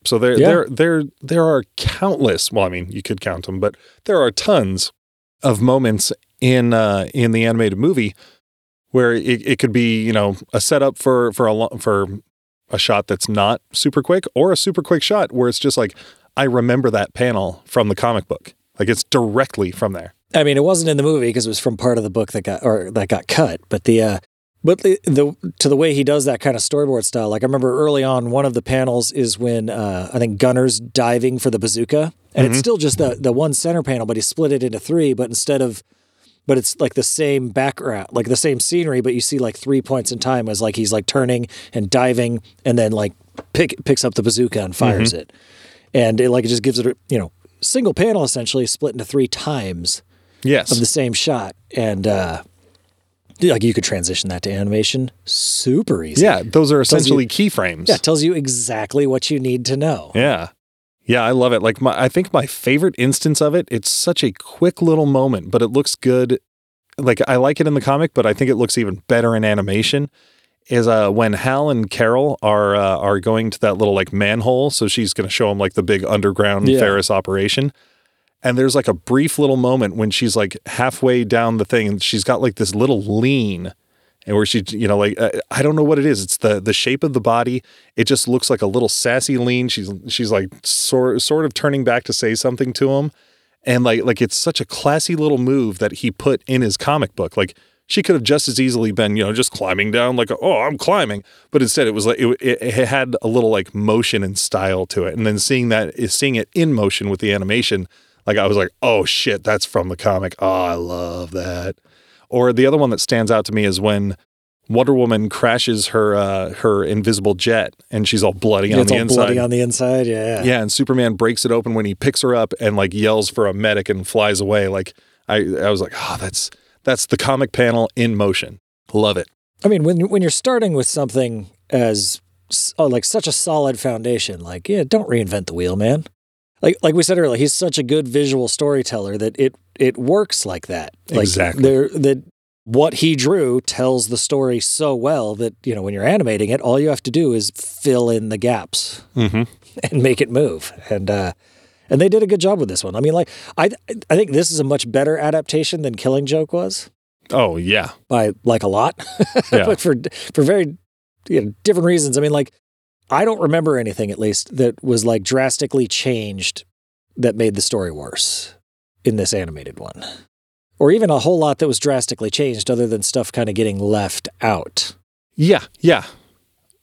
So there Yeah. there there there are countless. Well, I mean, you could count them, but there are tons of moments in uh, in the animated movie where it, it could be you know a setup for for a for a shot that's not super quick or a super quick shot where it's just like I remember that panel from the comic book like it's directly from there I mean, it wasn't in the movie because it was from part of the book that got or that got cut. But the uh, but the, the to the way he does that kind of storyboard style. Like I remember early on, one of the panels is when uh, I think Gunner's diving for the bazooka, and it's still just the the one center panel, but he split it into three. But instead of but it's like the same background, like the same scenery, but you see like three points in time as like he's like turning and diving, and then like pick, picks up the bazooka and fires it, and it like it just gives it a you know single panel essentially split into three times Yes. of the same shot, and uh, like you could transition that to animation super easy. yeah, those are you- essentially keyframes. yeah, it tells you exactly what you need to know. Yeah. Yeah, I love it. Like my I think my favorite instance of it, it's such a quick little moment, but it looks good. Like I like it in the comic, but I think it looks even better in animation. Is uh when Hal and Carol are uh, are going to that little like manhole, so she's going to show him like the big underground Yeah. Ferris operation. And there's like a brief little moment when she's like halfway down the thing and she's got like this little lean and where she you know like uh, i don't know what it is. It's the the shape of the body. It just looks like a little sassy lean. She's she's like sort sort of turning back to say something to him. And like like it's such a classy little move that he put in his comic book. Like she could have just as easily been you know just climbing down like oh i'm climbing. But instead it was like it, it, it had a little like motion and style to it. And then seeing that is seeing it in motion with the animation like i was like oh shit that's from the comic oh i love that or the other one that stands out to me is when Wonder Woman crashes her uh, her invisible jet and she's all bloody on it's the all inside. bloody on the inside. Yeah, yeah, and Superman breaks it open when he picks her up and like yells for a medic and flies away. Like I I was like, oh, that's that's the comic panel in motion. Love it. I mean, when when you're starting with something as oh, like such a solid foundation, like yeah, don't reinvent the wheel, man. Like like we said earlier, he's such a good visual storyteller that it it works like that. Like Exactly. There that what he drew tells the story so well that you know when you're animating it, all you have to do is fill in the gaps Mm-hmm. and make it move. And uh, and they did a good job with this one. I mean, like I I think this is a much better adaptation than Killing Joke was Oh yeah, by like a lot, Yeah. but for for very you know, different reasons. I mean, like I don't remember anything at least that was like drastically changed that made the story worse in this animated one, or even a whole lot that was drastically changed other than stuff kind of getting left out. yeah, yeah.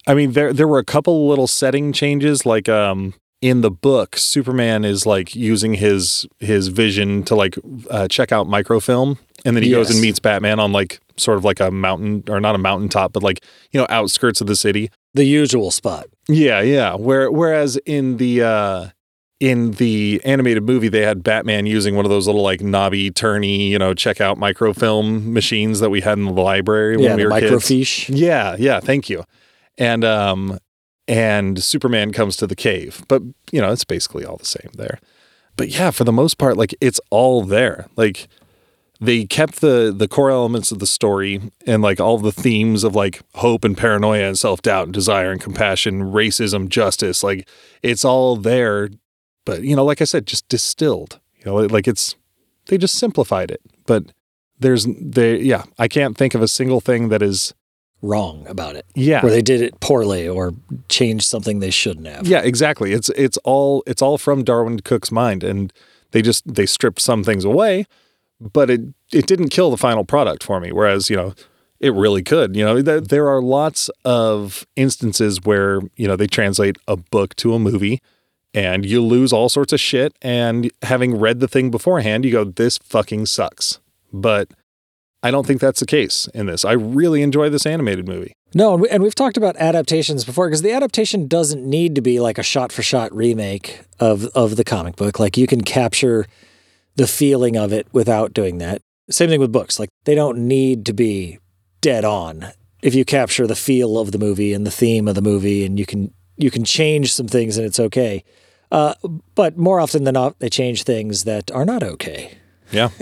I mean, there there were a couple little setting changes, like um in the book, Superman is like using his his vision to like uh, check out microfilm, and then he goes and meets Batman on like sort of like a mountain or not a mountaintop, but like you know outskirts of the city. The usual spot. Yeah, yeah. Where whereas in the uh in the animated movie they had Batman using one of those little like knobby turny, you know, check out microfilm machines that we had in the library yeah, when we the were kids. microfiche. Yeah, yeah, thank you. And um and Superman comes to the cave. But, you know, it's basically all the same there. But yeah, for the most part like it's all there. Like they kept the the core elements of the story and like all the themes of like hope and paranoia and self-doubt and desire and compassion, racism, justice, like it's all there but you know like I said just distilled. You know, like it's they just simplified it. But there's they yeah, I can't think of a single thing that is Wrong about it, yeah. where they did it poorly or changed something they shouldn't have. Yeah, exactly. It's it's all it's all from Darwyn Cooke's mind, and they just they stripped some things away, but it it didn't kill the final product for me. Whereas you know it really could. You know there, there are lots of instances where you know they translate a book to a movie, and you lose all sorts of shit. And having read the thing beforehand, you go, "This fucking sucks." But I don't think that's the case in this. I really enjoy this animated movie. No, and, we, and we've talked about adaptations before because the adaptation doesn't need to be like a shot-for-shot remake of of the comic book. Like you can capture the feeling of it without doing that. Same thing with books. Like they don't need to be dead on. If you capture the feel of the movie and the theme of the movie, and you can you can change some things and it's okay. Uh, but more often than not, they change things that are not okay. Yeah.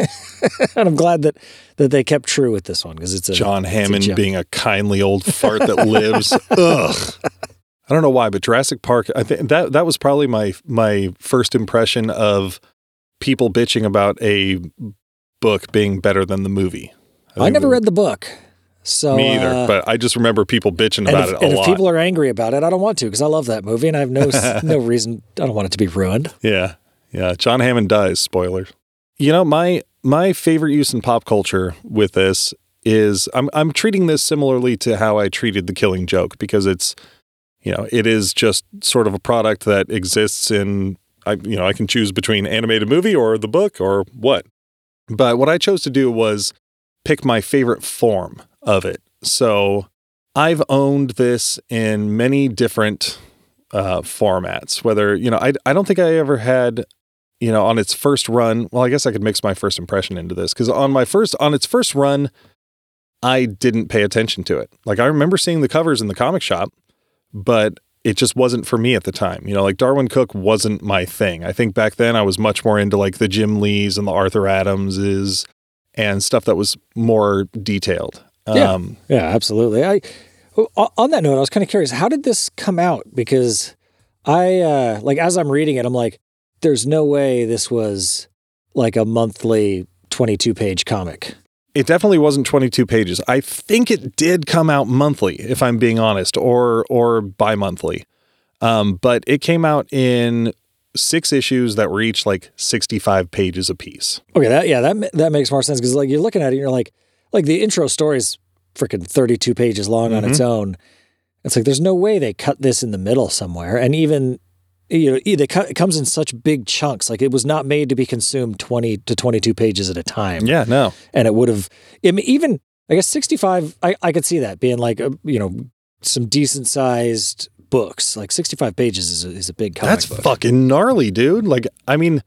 And I'm glad that that they kept true with this one because it's a John it's a Hammond being a kindly old fart that lives. Ugh. I don't know why, but Jurassic Park. I think that that was probably my my first impression of people bitching about a book being better than the movie. I think never read the book, so me either, uh, but I just remember people bitching about if, it a and lot. if people are angry about it, I don't want to because I love that movie and I have no no reason. I don't want it to be ruined. Yeah. Yeah. John Hammond dies. Spoilers. You know, my my favorite use in pop culture with this is I'm I'm treating this similarly to how I treated the Killing Joke because it's you know it is just sort of a product that exists in I you know I can choose between animated movie or the book or what. But what I chose to do was pick my favorite form of it. So I've owned this in many different uh, formats. Whether you know, I I don't think I ever had you know on its first run. Well, I guess I could mix my first impression into this because on my first on its first run, I didn't pay attention to it. Like I remember seeing the covers in the comic shop, but it just wasn't for me at the time. You know, like Darwyn Cooke wasn't my thing. I think back then I was much more into like the Jim Lees and the Arthur Adamses and stuff that was more detailed. Yeah. Um, Yeah, absolutely. I on that note, I was kind of curious. How did this come out? Because I uh like as I'm reading it, I'm like, there's no way this was like a monthly 22 page comic. It definitely wasn't 22 pages. I think it did come out monthly, if I'm being honest, or or bi-monthly. Um, but it came out in six issues that were each like 65 pages apiece. Okay, that yeah, that that makes more sense because like you're looking at it, and you're like, like the intro story's freaking 32 pages long on its own. It's like there's no way they cut this in the middle somewhere, and even you know it comes in such big chunks. Like it was not made to be consumed 20 to 22 pages at a time. Yeah, no. and it would have I mean, even I guess 65 I, I could see that being like a, you know some decent sized books like 65 pages is a, is a big comic That's book. fucking gnarly, dude. Like, I mean,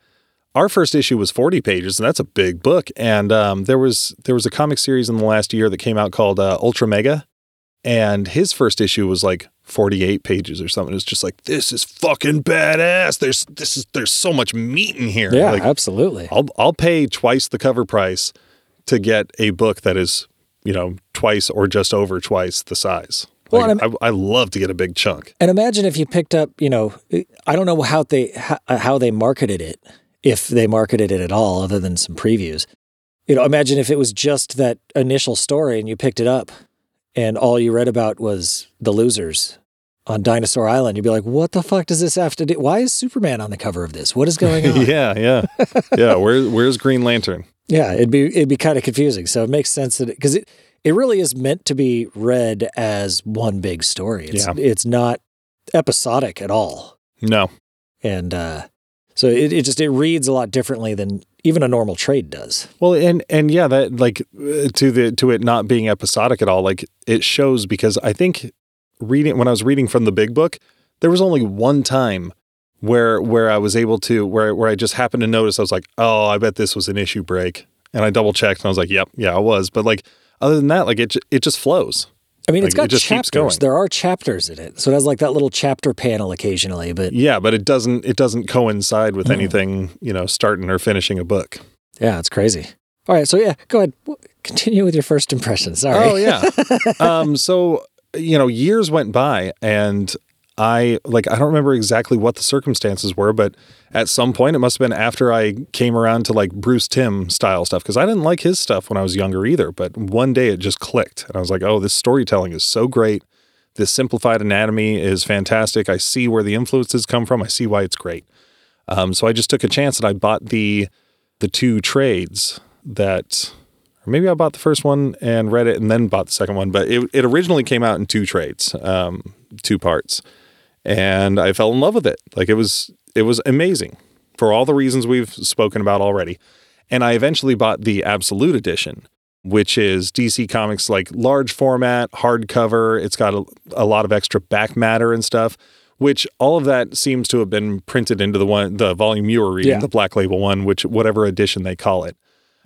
our first issue was 40 pages, and that's a big book. And um, there was there was a comic series in the last year that came out called uh, Ultra Mega, and his first issue was like 48 pages or something. It's just like this is fucking badass. There's this is there's so much meat in here. yeah like, absolutely I'll I'll pay twice the cover price to get a book that is you know twice or just over twice the size. Well, Like, I, I love to get a big chunk. and imagine if you picked up you know I don't know how they how, uh, how they marketed it if they marketed it at all other than some previews you know imagine if it was just that initial story and you picked it up and all you read about was the losers on Dinosaur Island, you'd be like, what the fuck does this have to do? Why is Superman on the cover of this? What is going on? yeah, yeah, yeah. Where, where's Green Lantern? Yeah, it'd be it'd be kind of confusing. So it makes sense that because it, it really is meant to be read as one big story. It's Yeah. it's not episodic at all, No, and uh, so it, it just it reads a lot differently than even a normal trade does. Well, and and yeah, that like uh, to the to it not being episodic at all, like it shows because I think reading when I was reading from the big book, there was only one time where where I was able to where where I just happened to notice I was like, oh, I bet this was an issue break, and I double checked and I was like, yep, yeah, I was, but like other than that, like it it just flows. I mean, it's Like, it got keeps chapters. There are chapters in it, so it has like that little chapter panel occasionally. But Yeah, but it doesn't it doesn't coincide with anything you know starting or finishing a book. yeah, it's crazy. All right, so yeah, go ahead. Continue with your first impression. Sorry. Oh yeah. um, so you know, years went by, and I like I don't remember exactly what the circumstances were, but at some point it must have been after I came around to like Bruce Timm style stuff because I didn't like his stuff when I was younger either. But one day it just clicked, and I was like, oh, this storytelling is so great. This simplified anatomy is fantastic. I see where the influences come from. I see why it's great. Um, so I just took a chance and I bought the the two trades that or maybe I bought the first one and read it and then bought the second one. But it, it originally came out in two trades, um, two parts, and I fell in love with it. Like it was it was amazing for all the reasons we've spoken about already. And I eventually bought the Absolute Edition, which is DC Comics like large format, hardcover. It's got a, a lot of extra back matter and stuff. Which all of that seems to have been printed into the one, the volume you were reading, Yeah. the Black Label one, which whatever edition they call it.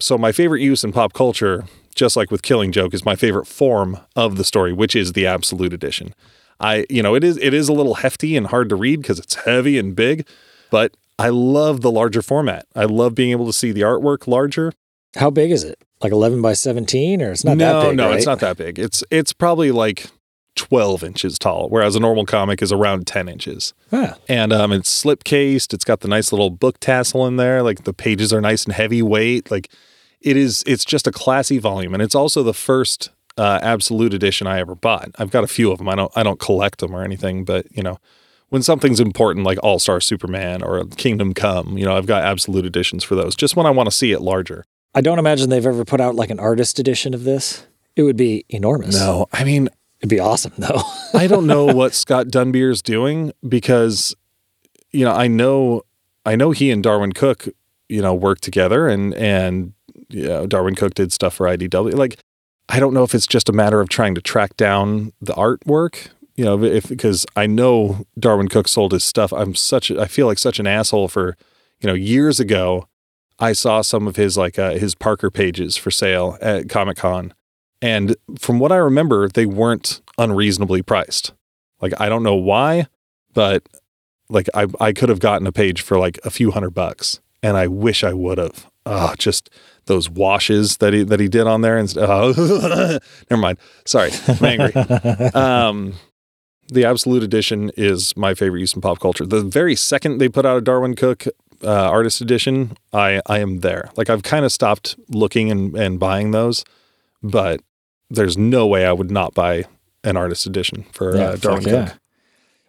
So my favorite use in pop culture, just like with Killing Joke, is my favorite form of the story, which is the absolute edition. I, you know, it is it is a little hefty and hard to read because it's heavy and big, but I love the larger format. I love being able to see the artwork larger. How big is it? Like 11 by 17 or it's not no, that big? no, right? it's not that big. It's it's probably like twelve inches tall, whereas a normal comic is around ten inches. Ah, and um, it's slip cased. It's got the nice little book tassel in there. Like the pages are nice and heavyweight. Like it is. It's just a classy volume, and it's also the first uh, absolute edition I ever bought. I've got a few of them. I don't. I don't collect them or anything, but you know, when something's important like All Star Superman or Kingdom Come, you know, I've got absolute editions for those. Just when I want to see it larger. I don't imagine they've ever put out like an artist edition of this. It would be enormous. No, I mean, It'd be awesome though. I don't know what Scott Dunbier's doing because, you know, I know, I know he and Darwyn Cooke, you know, work together and, and, you know, Darwyn Cooke did stuff for IDW. Like, I don't know if it's just a matter of trying to track down the artwork, you know, if, because I know Darwyn Cooke sold his stuff. I'm such, I feel like such an asshole for, you know, years ago, I saw some of his like uh, his Parker pages for sale at Comic Con. And from what I remember, they weren't unreasonably priced. Like I don't know why, but like I I could have gotten a page for like a few hundred bucks, and I wish I would have. Oh, just those washes that he that he did on there, and oh, never mind. Sorry, I'm angry. um, the Absolute Edition is my favorite use in pop culture. The very second they put out a Darwyn Cooke uh, Artist Edition, I I am there. Like I've kind of stopped looking and and buying those, but there's no way I would not buy an artist edition for Yeah, uh, Darwyn fuck yeah. Cooke.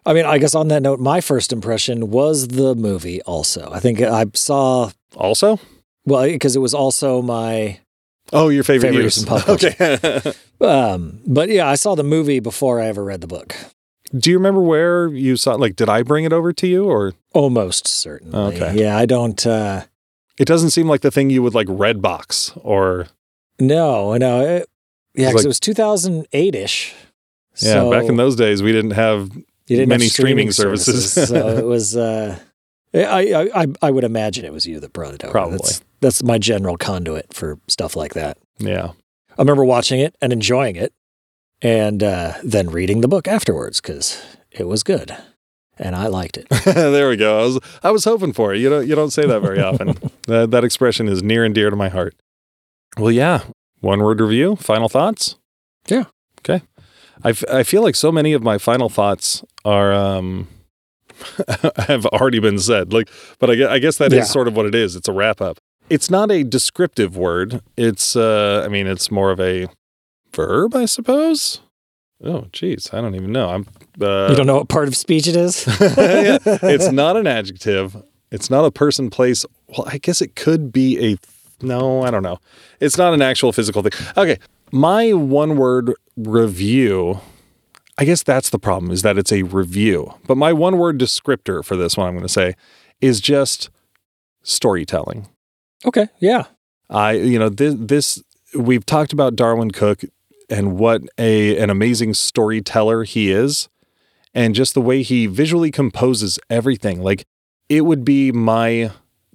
I mean, I guess on that note, my first impression was the movie also. I think I saw, Also, well, because it was also my, oh, your favorite, Favorite use. use in pop okay. um, but yeah, I saw the movie before I ever read the book. Do you remember where you saw? Like, did I bring it over to you, or Almost certainly. Okay. Yeah, I don't, uh, it doesn't seem like the thing you would like Redbox or no, no. It, yeah, because like- it was 2008 ish. yeah. back in those days, we didn't have didn't many have streaming services. so it was. Uh, I, I I would imagine it was you that brought it over. Probably. That's, that's my general conduit for stuff like that. yeah. I remember watching it and enjoying it, and uh, then reading the book afterwards because it was good, and I liked it. there we go. I was I was hoping for it. You don't you don't say that very often. that that expression is near and dear to my heart. Well, yeah. One word review. Final thoughts. Yeah. Okay. I, f- I feel like so many of my final thoughts are um have already been said. Like, but I guess, I guess that is Yeah. sort of what it is. It's a wrap up. It's not a descriptive word. It's uh I mean it's more of a verb, I suppose. Oh, geez, I don't even know. I'm uh, you don't know what part of speech it is? yeah, it's not an adjective. It's not a person, place. Well, I guess it could be a. No, I don't know. It's not an actual physical thing. Okay, my one word review. I guess that's the problem is that it's a review. But my one word descriptor for this one, I'm going to say, is just storytelling. okay, yeah, I, you know, this, this we've talked about Darwyn Cooke and what a an amazing storyteller he is, and just the way he visually composes everything. Like it would be my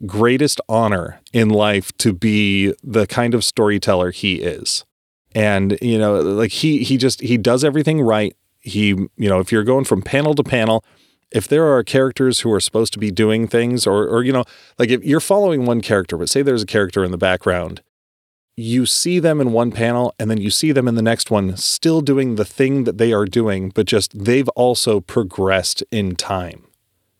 greatest honor in life to be the kind of storyteller he is. And you know, like he he just he does everything right. He, you know, if you're going from panel to panel, if there are characters who are supposed to be doing things or or you know, like if you're following one character, but say there's a character in the background, you see them in one panel and then you see them in the next one still doing the thing that they are doing, but just they've also progressed in time.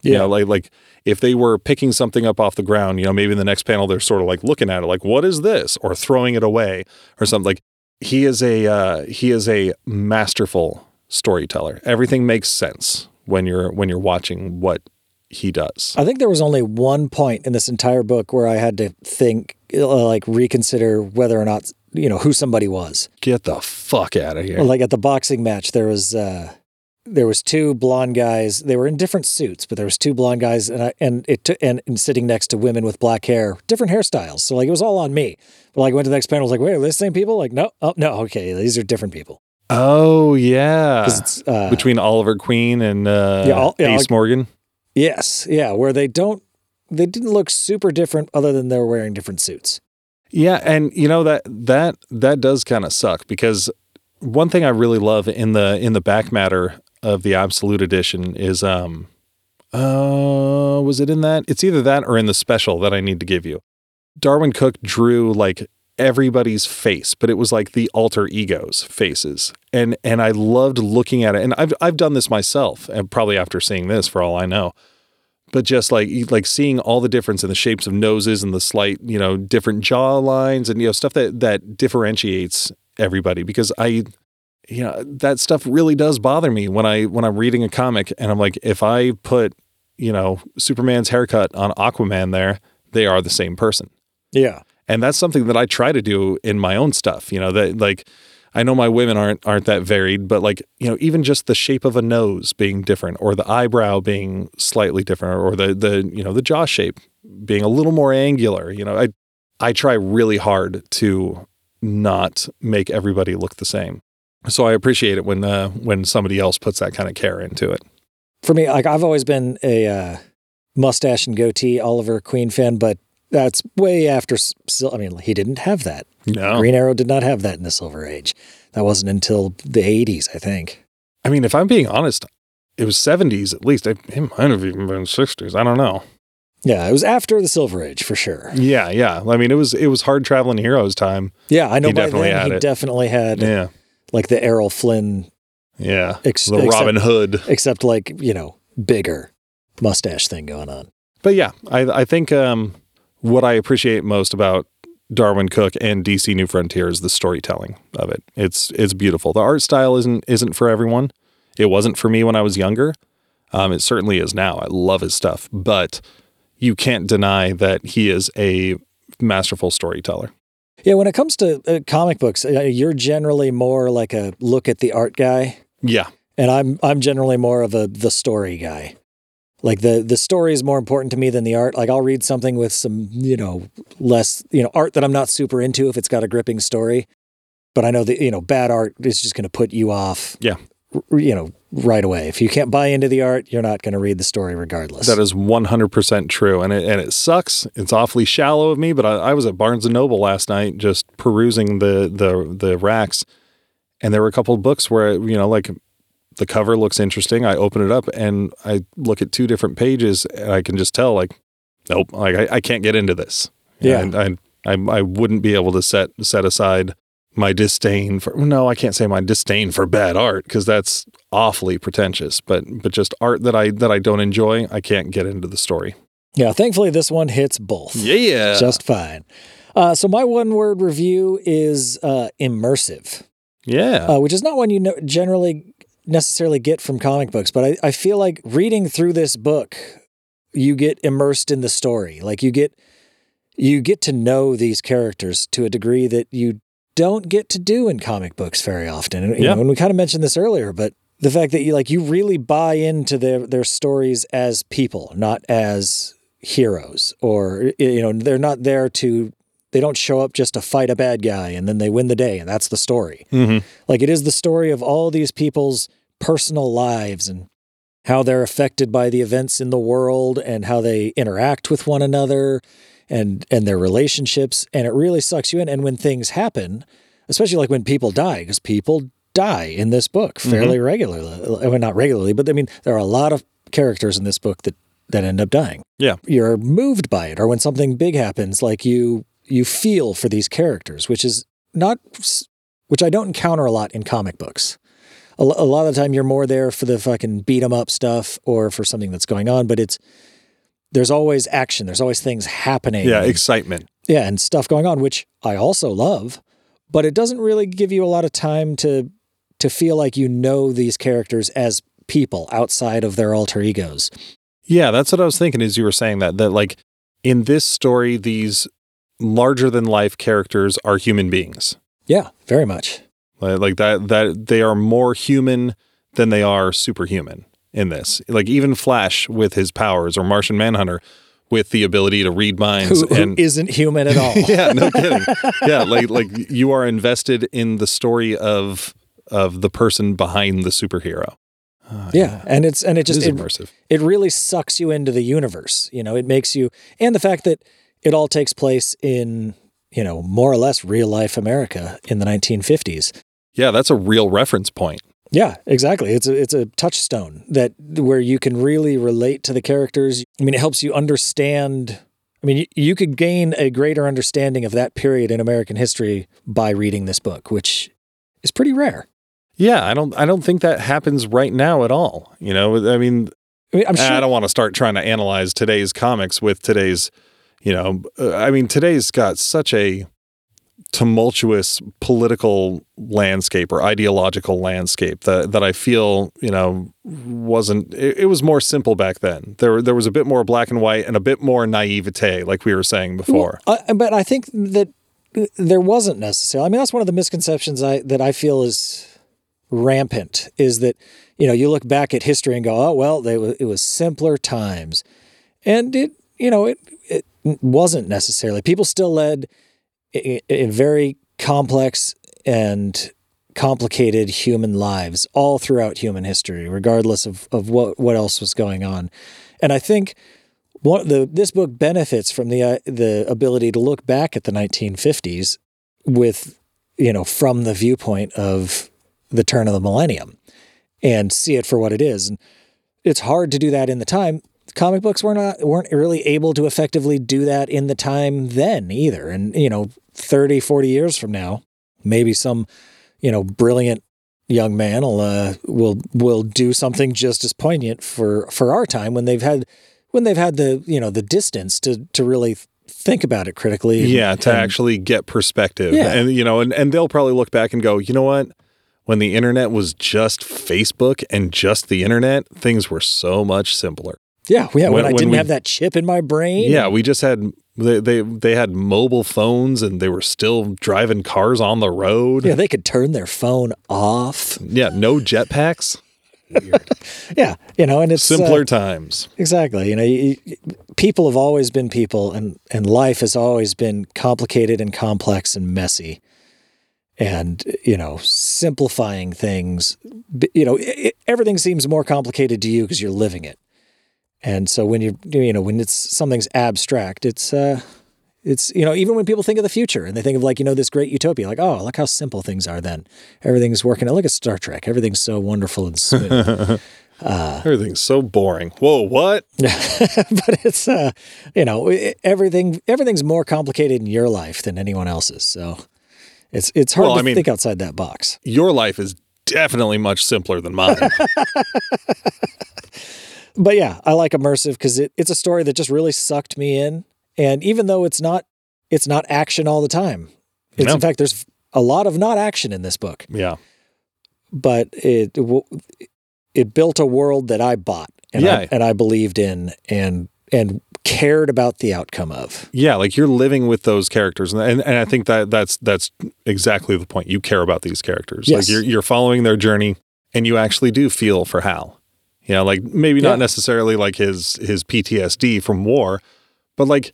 You Yeah. know, like like if they were picking something up off the ground, you know, maybe in the next panel they're sort of like looking at it like, what is this? Or throwing it away or something. Like he is a uh, he is a masterful storyteller. Everything makes sense when you're when you're watching what he does. I think there was only one point in this entire book where I had to think, uh, like, reconsider whether or not you know who somebody was. Get the fuck out of here. Like at the boxing match, there was uh, there was two blonde guys. They were in different suits, but there was two blonde guys, and I, and it took and, and sitting next to women with black hair, different hairstyles. So like it was all on me. But like went to the next panel, I was like, wait, are they the same people? Like no, oh no, okay, these are different people. Oh yeah, it's, uh, between Oliver Queen and uh, Yeah, Ol- yeah, Ace Morgan. yes, yeah, where they don't they didn't look super different, other than they were wearing different suits. Yeah, and you know that that that does kind of suck because one thing I really love in the in the back matter of the Absolute Edition is um uh was it in that? It's either that or in the special that I need to give you. Darwyn Cooke drew like everybody's face, but it was like the alter egos faces. And and I loved looking at it. And I've I've done this myself, and probably after seeing this for all I know. But just like like seeing all the difference in the shapes of noses and the slight, you know, different jaw lines and you know stuff that that differentiates everybody because I you know that stuff really does bother me when I when I'm reading a comic and I'm like if I put, you know, Superman's haircut on Aquaman there, they are the same person. Yeah, And that's something that I try to do in my own stuff. You know, that like I know my women aren't aren't that varied, but like, you know, even just the shape of a nose being different or the eyebrow being slightly different or the the you know, the jaw shape being a little more angular. You know, I I try really hard to not make everybody look the same. So I appreciate it when uh, when somebody else puts that kind of care into it. For me, like I've always been a uh, mustache and goatee Oliver Queen fan, but that's way after. I mean, he didn't have that. No, Green Arrow did not have that in the Silver Age. That wasn't until the 80s, I think. I mean, if I'm being honest, it was 70s at least. It, might have even been 60s. I don't know. Yeah, it was after the Silver Age for sure. Yeah, yeah. I mean, it was it was hard traveling heroes time. Yeah, I know. He definitely then had he it. definitely had Yeah, like the Errol Flynn, yeah. ex- The except, Robin Hood. except like you know bigger mustache thing going on. But yeah, I I think um, what I appreciate most about Darwyn Cooke and DC New Frontier is the storytelling of it. It's it's beautiful. The art style isn't isn't for everyone. It wasn't for me when I was younger. Um, it certainly is now. I love his stuff, but you can't deny that he is a masterful storyteller. Yeah, when it comes to uh, comic books, uh, you're generally more like a look at the art guy, Yeah, and I'm I'm generally more of a the story guy. Like the the story is more important to me than the art. Like I'll read something with some you know less you know art that I'm not super into if it's got a gripping story, but I know that you know bad art is just going to put you off. Yeah. you know right away. If you can't buy into the art, you're not going to read the story regardless. that is 100% true. And it, and it sucks. It's awfully shallow of me, but I, I was at Barnes & Noble last night just perusing the, the, the racks. And there were a couple of books where, you know, like the cover looks interesting. I open it up and I look at two different pages and I can just tell like, nope, like I, I can't get into this. Yeah. And I, I, I wouldn't be able to set, set aside my disdain for, no, I can't say my disdain for bad art because that's awfully pretentious, but, but just art that I, that I don't enjoy, I can't get into the story. yeah, thankfully this one hits both. Yeah. just fine. Uh, so my one word review is uh, immersive, yeah. uh, which is not one you know, generally necessarily get from comic books, but I, I feel like reading through this book, you get immersed in the story. Like you get you get to know these characters to a degree that you don't get to do in comic books very often. And, you Yeah. know, and we kind of mentioned this earlier, but the fact that you like you really buy into their their stories as people, not as heroes, or you know, they're not there to. They don't show up just to fight a bad guy and then they win the day and that's the story. hmm Like it is the story of all these people's personal lives and how they're affected by the events in the world and how they interact with one another and and their relationships. And it really sucks you in. And when things happen especially like when people die because people die in this book mm-hmm. fairly regularly. I mean not regularly but I mean there are a lot of characters in this book that that end up dying. Yeah. you're moved by it. Or when something big happens like you you feel for these characters which is not which I don't encounter a lot in comic books a, a lot of the time you're more there for the fucking beat 'em up stuff or for something that's going on but it's there's always action there's always things happening Yeah. and- Excitement. yeah and stuff going on which I also love but it doesn't really give you a lot of time to to feel like you know these characters as people outside of their alter egos Yeah. That's what I was thinking as you were saying that, that like in this story, these larger than life characters are human beings. yeah very much Like that, that they are more human than they are superhuman in this. Like even Flash with his powers or Martian Manhunter with the ability to read minds who, who and isn't human at all yeah, no kidding. Yeah, like like you are invested in the story of of the person behind the superhero. Ah, yeah and it's and it it just it, immersive. it really sucks you into the universe. You know, it makes you, and the fact that it all takes place in, you know, more or less real life America in the 1950s. Yeah, that's a real reference point. Yeah, exactly. It's a it's a touchstone that where you can really relate to the characters. I mean, it helps you understand. I mean, you, you could gain a greater understanding of that period in American history by reading this book, which is pretty rare. Yeah, I don't I don't think that happens right now at all. You know, I mean, I mean, I'm sure. I don't want to start trying to analyze today's comics with today's, you know, uh, I mean, today's got such a tumultuous political landscape or ideological landscape that that I feel you know wasn't it, it was more simple back then. There there was a bit more black and white and a bit more naivete, like we were saying before. Uh, but I think that there wasn't necessarily. I mean, that's one of the misconceptions I that I feel is rampant. Is that you know you look back at history and go, oh well, they, it was simpler times, and it you know it it wasn't necessarily. People still led in, very complex and complicated human lives all throughout human history, regardless of, of what, what else was going on. And I think one the this book benefits from the uh, the ability to look back at the 1950s with you know from the viewpoint of the turn of the millennium and see it for what it is. And it's hard to do that in the time. Comic books were not weren't really able to effectively do that in the time then either. And you know, 30, 40 years from now, maybe some, you know, brilliant young man will uh, will will do something just as poignant for for our time when they've had when they've had the you know the distance to to really think about it critically. and- Yeah, to and- actually get perspective. Yeah. And you know, and, and they'll probably look back and go, you know what? When the internet was just Facebook and just the internet, things were so much simpler. yeah, yeah. When, when- I didn't we- have that chip in my brain. Yeah, we just had they, they they had mobile phones and they were still driving cars on the road. yeah, they could turn their phone off. Yeah, no jetpacks. Yeah, you know, and it's uh, Simpler times. Exactly. You know, you, you- people have always been people, and and life has always been complicated and complex and messy. And you know, simplifying things, you know, i i everything seems more complicated to you because you're living it. And so when you you know when it's something's abstract, it's uh, it's you know even when people think of the future and they think of like you know this great utopia, like oh look how simple things are. Then everything's working. Look at Star Trek. Everything's so wonderful and smooth. Everything's so boring. Whoa, what? but it's uh you know everything everything's more complicated in your life than anyone else's so it's it's hard Well, to I mean- think outside that box Your life is definitely much simpler than mine. but yeah i like immersive because it, it's a story that just really sucked me in and even though it's not it's not action all the time it's No. in fact there's a lot of not action in this book yeah. but it it built a world that i bought and, Yeah. I, and i believed in and and cared about the outcome of Yeah, like you're living with those characters, and, and and I think that that's that's exactly the point. You care about these characters. Yes. Like you're you're following their journey, and you actually do feel for Hal. You know, like maybe Yeah. not necessarily like his his PTSD from war, but like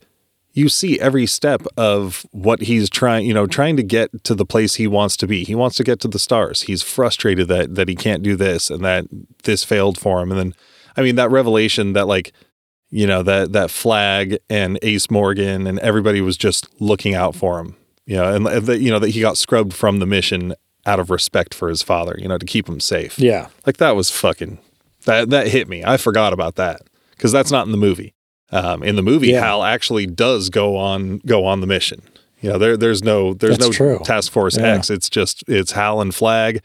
you see every step of what he's trying. You know, trying to get to the place he wants to be. He wants to get to the stars. He's frustrated that that he can't do this and that this failed for him. And then, I mean, that revelation that like you know that that flag and Ace Morgan and everybody was just looking out for him. You know, and that you know that he got scrubbed from the mission out of respect for his father. You know, to keep him safe. yeah Like that was fucking that that hit me. I forgot about that because that's not in the movie. Um, in the movie, Yeah. Hal actually does go on go on the mission. You know, there there's no there's That's no true. Task Force Yeah. X. It's just it's Hal and Flag,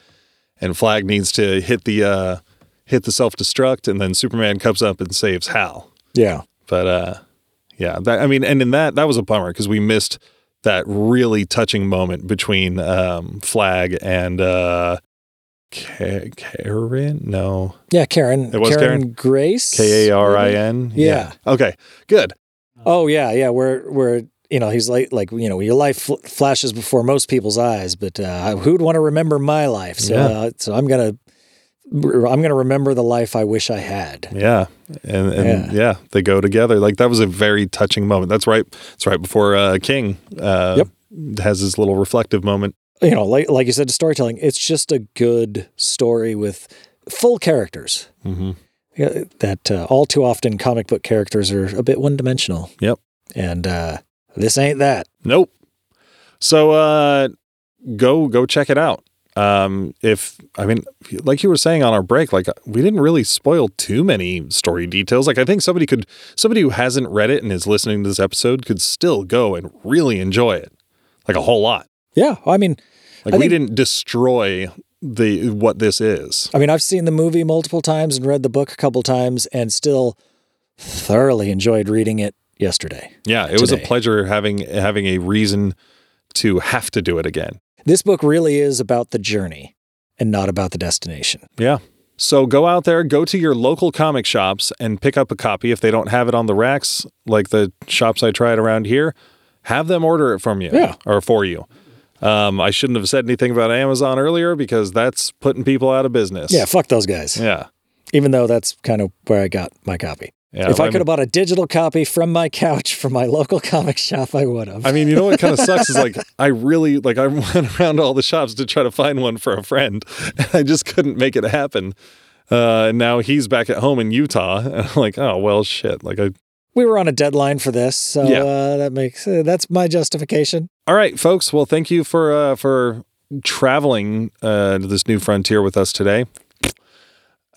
and Flag needs to hit the uh, hit the self destruct, and then Superman comes up and saves Hal. yeah But uh, yeah, that, I mean, and in that that was a bummer because we missed that really touching moment between um, Flag and uh, Ka- Karin. No, Yeah, Karin. It was Karin? Grace. K A R I N. Yeah. Okay. Good. Oh yeah, yeah. Where where you know he's like like you know your life fl- flashes before most people's eyes, but uh, who'd want to remember my life? So Yeah. uh, so I'm gonna I'm gonna remember the life I wish I had. Yeah. And and yeah. Yeah. they go together. Like that was a very touching moment. That's right. It's right before uh, King. Uh, Yep. Has his little reflective moment. You know, like like you said, storytelling. It's just a good story with full characters. hmm Yeah, that uh, all too often comic book characters are a bit one dimensional. Yep. And uh, this ain't that. Nope. So uh go go check it out. Um if I mean like you were saying on our break like we didn't really spoil too many story details. Like I think somebody could somebody who hasn't read it and is listening to this episode could still go and really enjoy it. Like a whole lot. Yeah, I mean, Like I we think- didn't destroy the what this is. I mean, I've seen the movie multiple times and read the book a couple times, and still thoroughly enjoyed reading it yesterday. Yeah, it was a pleasure having having a reason to have to do it again. This book really is about the journey and not about the destination. Yeah. So go out there, go to your local comic shops and pick up a copy. If they don't have it on the racks, like the shops I tried around here, have them order it from you Yeah. or for you. Um, I shouldn't have said anything about Amazon earlier because that's putting people out of business. Yeah, fuck those guys. Yeah. Even though that's kind of where I got my copy. Yeah, if I I could have bought a digital copy from my couch from my local comic shop, I would have. I mean, you know what kind of sucks is like I really like I went around all the shops to try to find one for a friend, and I just couldn't make it happen. Uh, and now he's back at home in Utah, and I'm like, oh well, shit. Like I we were on a deadline for this, so Yeah. uh, that makes uh, that's my justification. All right, folks. Well, thank you for uh, for traveling uh, to this new frontier with us today.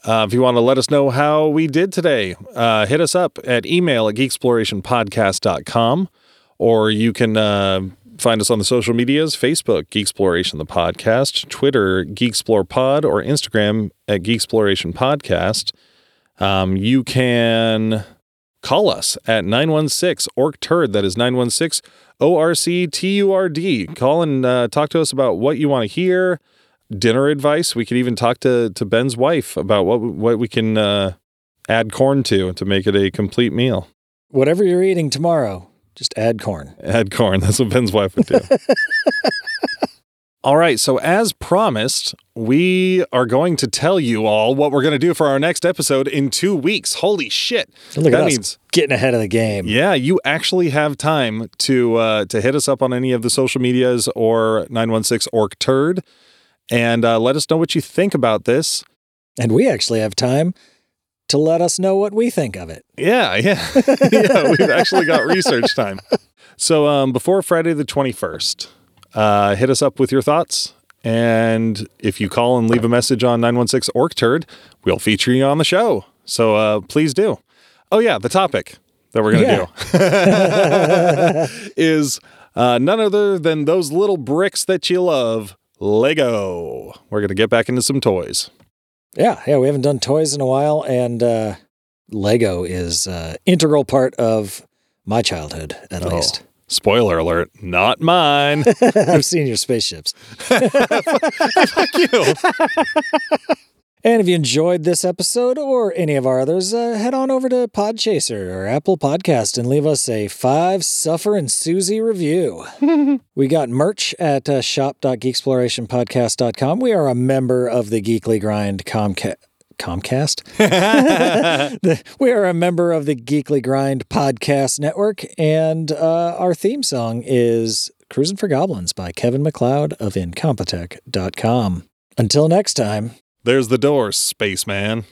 Uh, if you want to let us know how we did today, uh, hit us up at email at geeksplorationpodcast.com or you can uh, find us on the social medias Facebook, Geeksploration the Podcast, Twitter, GeekSplorePod, or Instagram at Geeksploration Podcast. Um, you can call us at 916 Orc Turd. That is 916 O R C T U R D. Call and uh, talk to us about what you want to hear, dinner advice. We could even talk to, to Ben's wife about what what we can uh, add corn to to make it a complete meal. Whatever you're eating tomorrow, just add corn. Add corn. That's what Ben's wife would do. all right. So, as promised, we are going to tell you all what we're going to do for our next episode in two weeks. Holy shit. Look that means getting ahead of the game. Yeah, you actually have time to uh, to hit us up on any of the social medias or 916 Orc Turd and uh, let us know what you think about this. And we actually have time to let us know what we think of it. Yeah, yeah. yeah, we've actually got research time. So um, before Friday the 21st, uh, hit us up with your thoughts. And if you call and leave a message on 916 Orc Turd, we'll feature you on the show. So uh, please do. Oh, yeah, the topic that we're going to do is uh, none other than those little bricks that you love, Lego. We're going to get back into some toys. Yeah, yeah, we haven't done toys in a while, and uh, Lego is uh, integral part of my childhood, at Oh. least. Spoiler alert, not mine. I've seen your spaceships. Fuck you. And if you enjoyed this episode or any of our others, uh, head on over to Podchaser or Apple Podcast and leave us a five Suffer and Susie review. we got merch at uh, shop.geeksplorationpodcast.com. We are a member of the Geekly Grind Comcast. Comcast? The- we are a member of the Geekly Grind podcast network, and uh, our theme song is Cruising for Goblins by Kevin MacLeod of Incompetech.com. Until next time. There's the door, spaceman.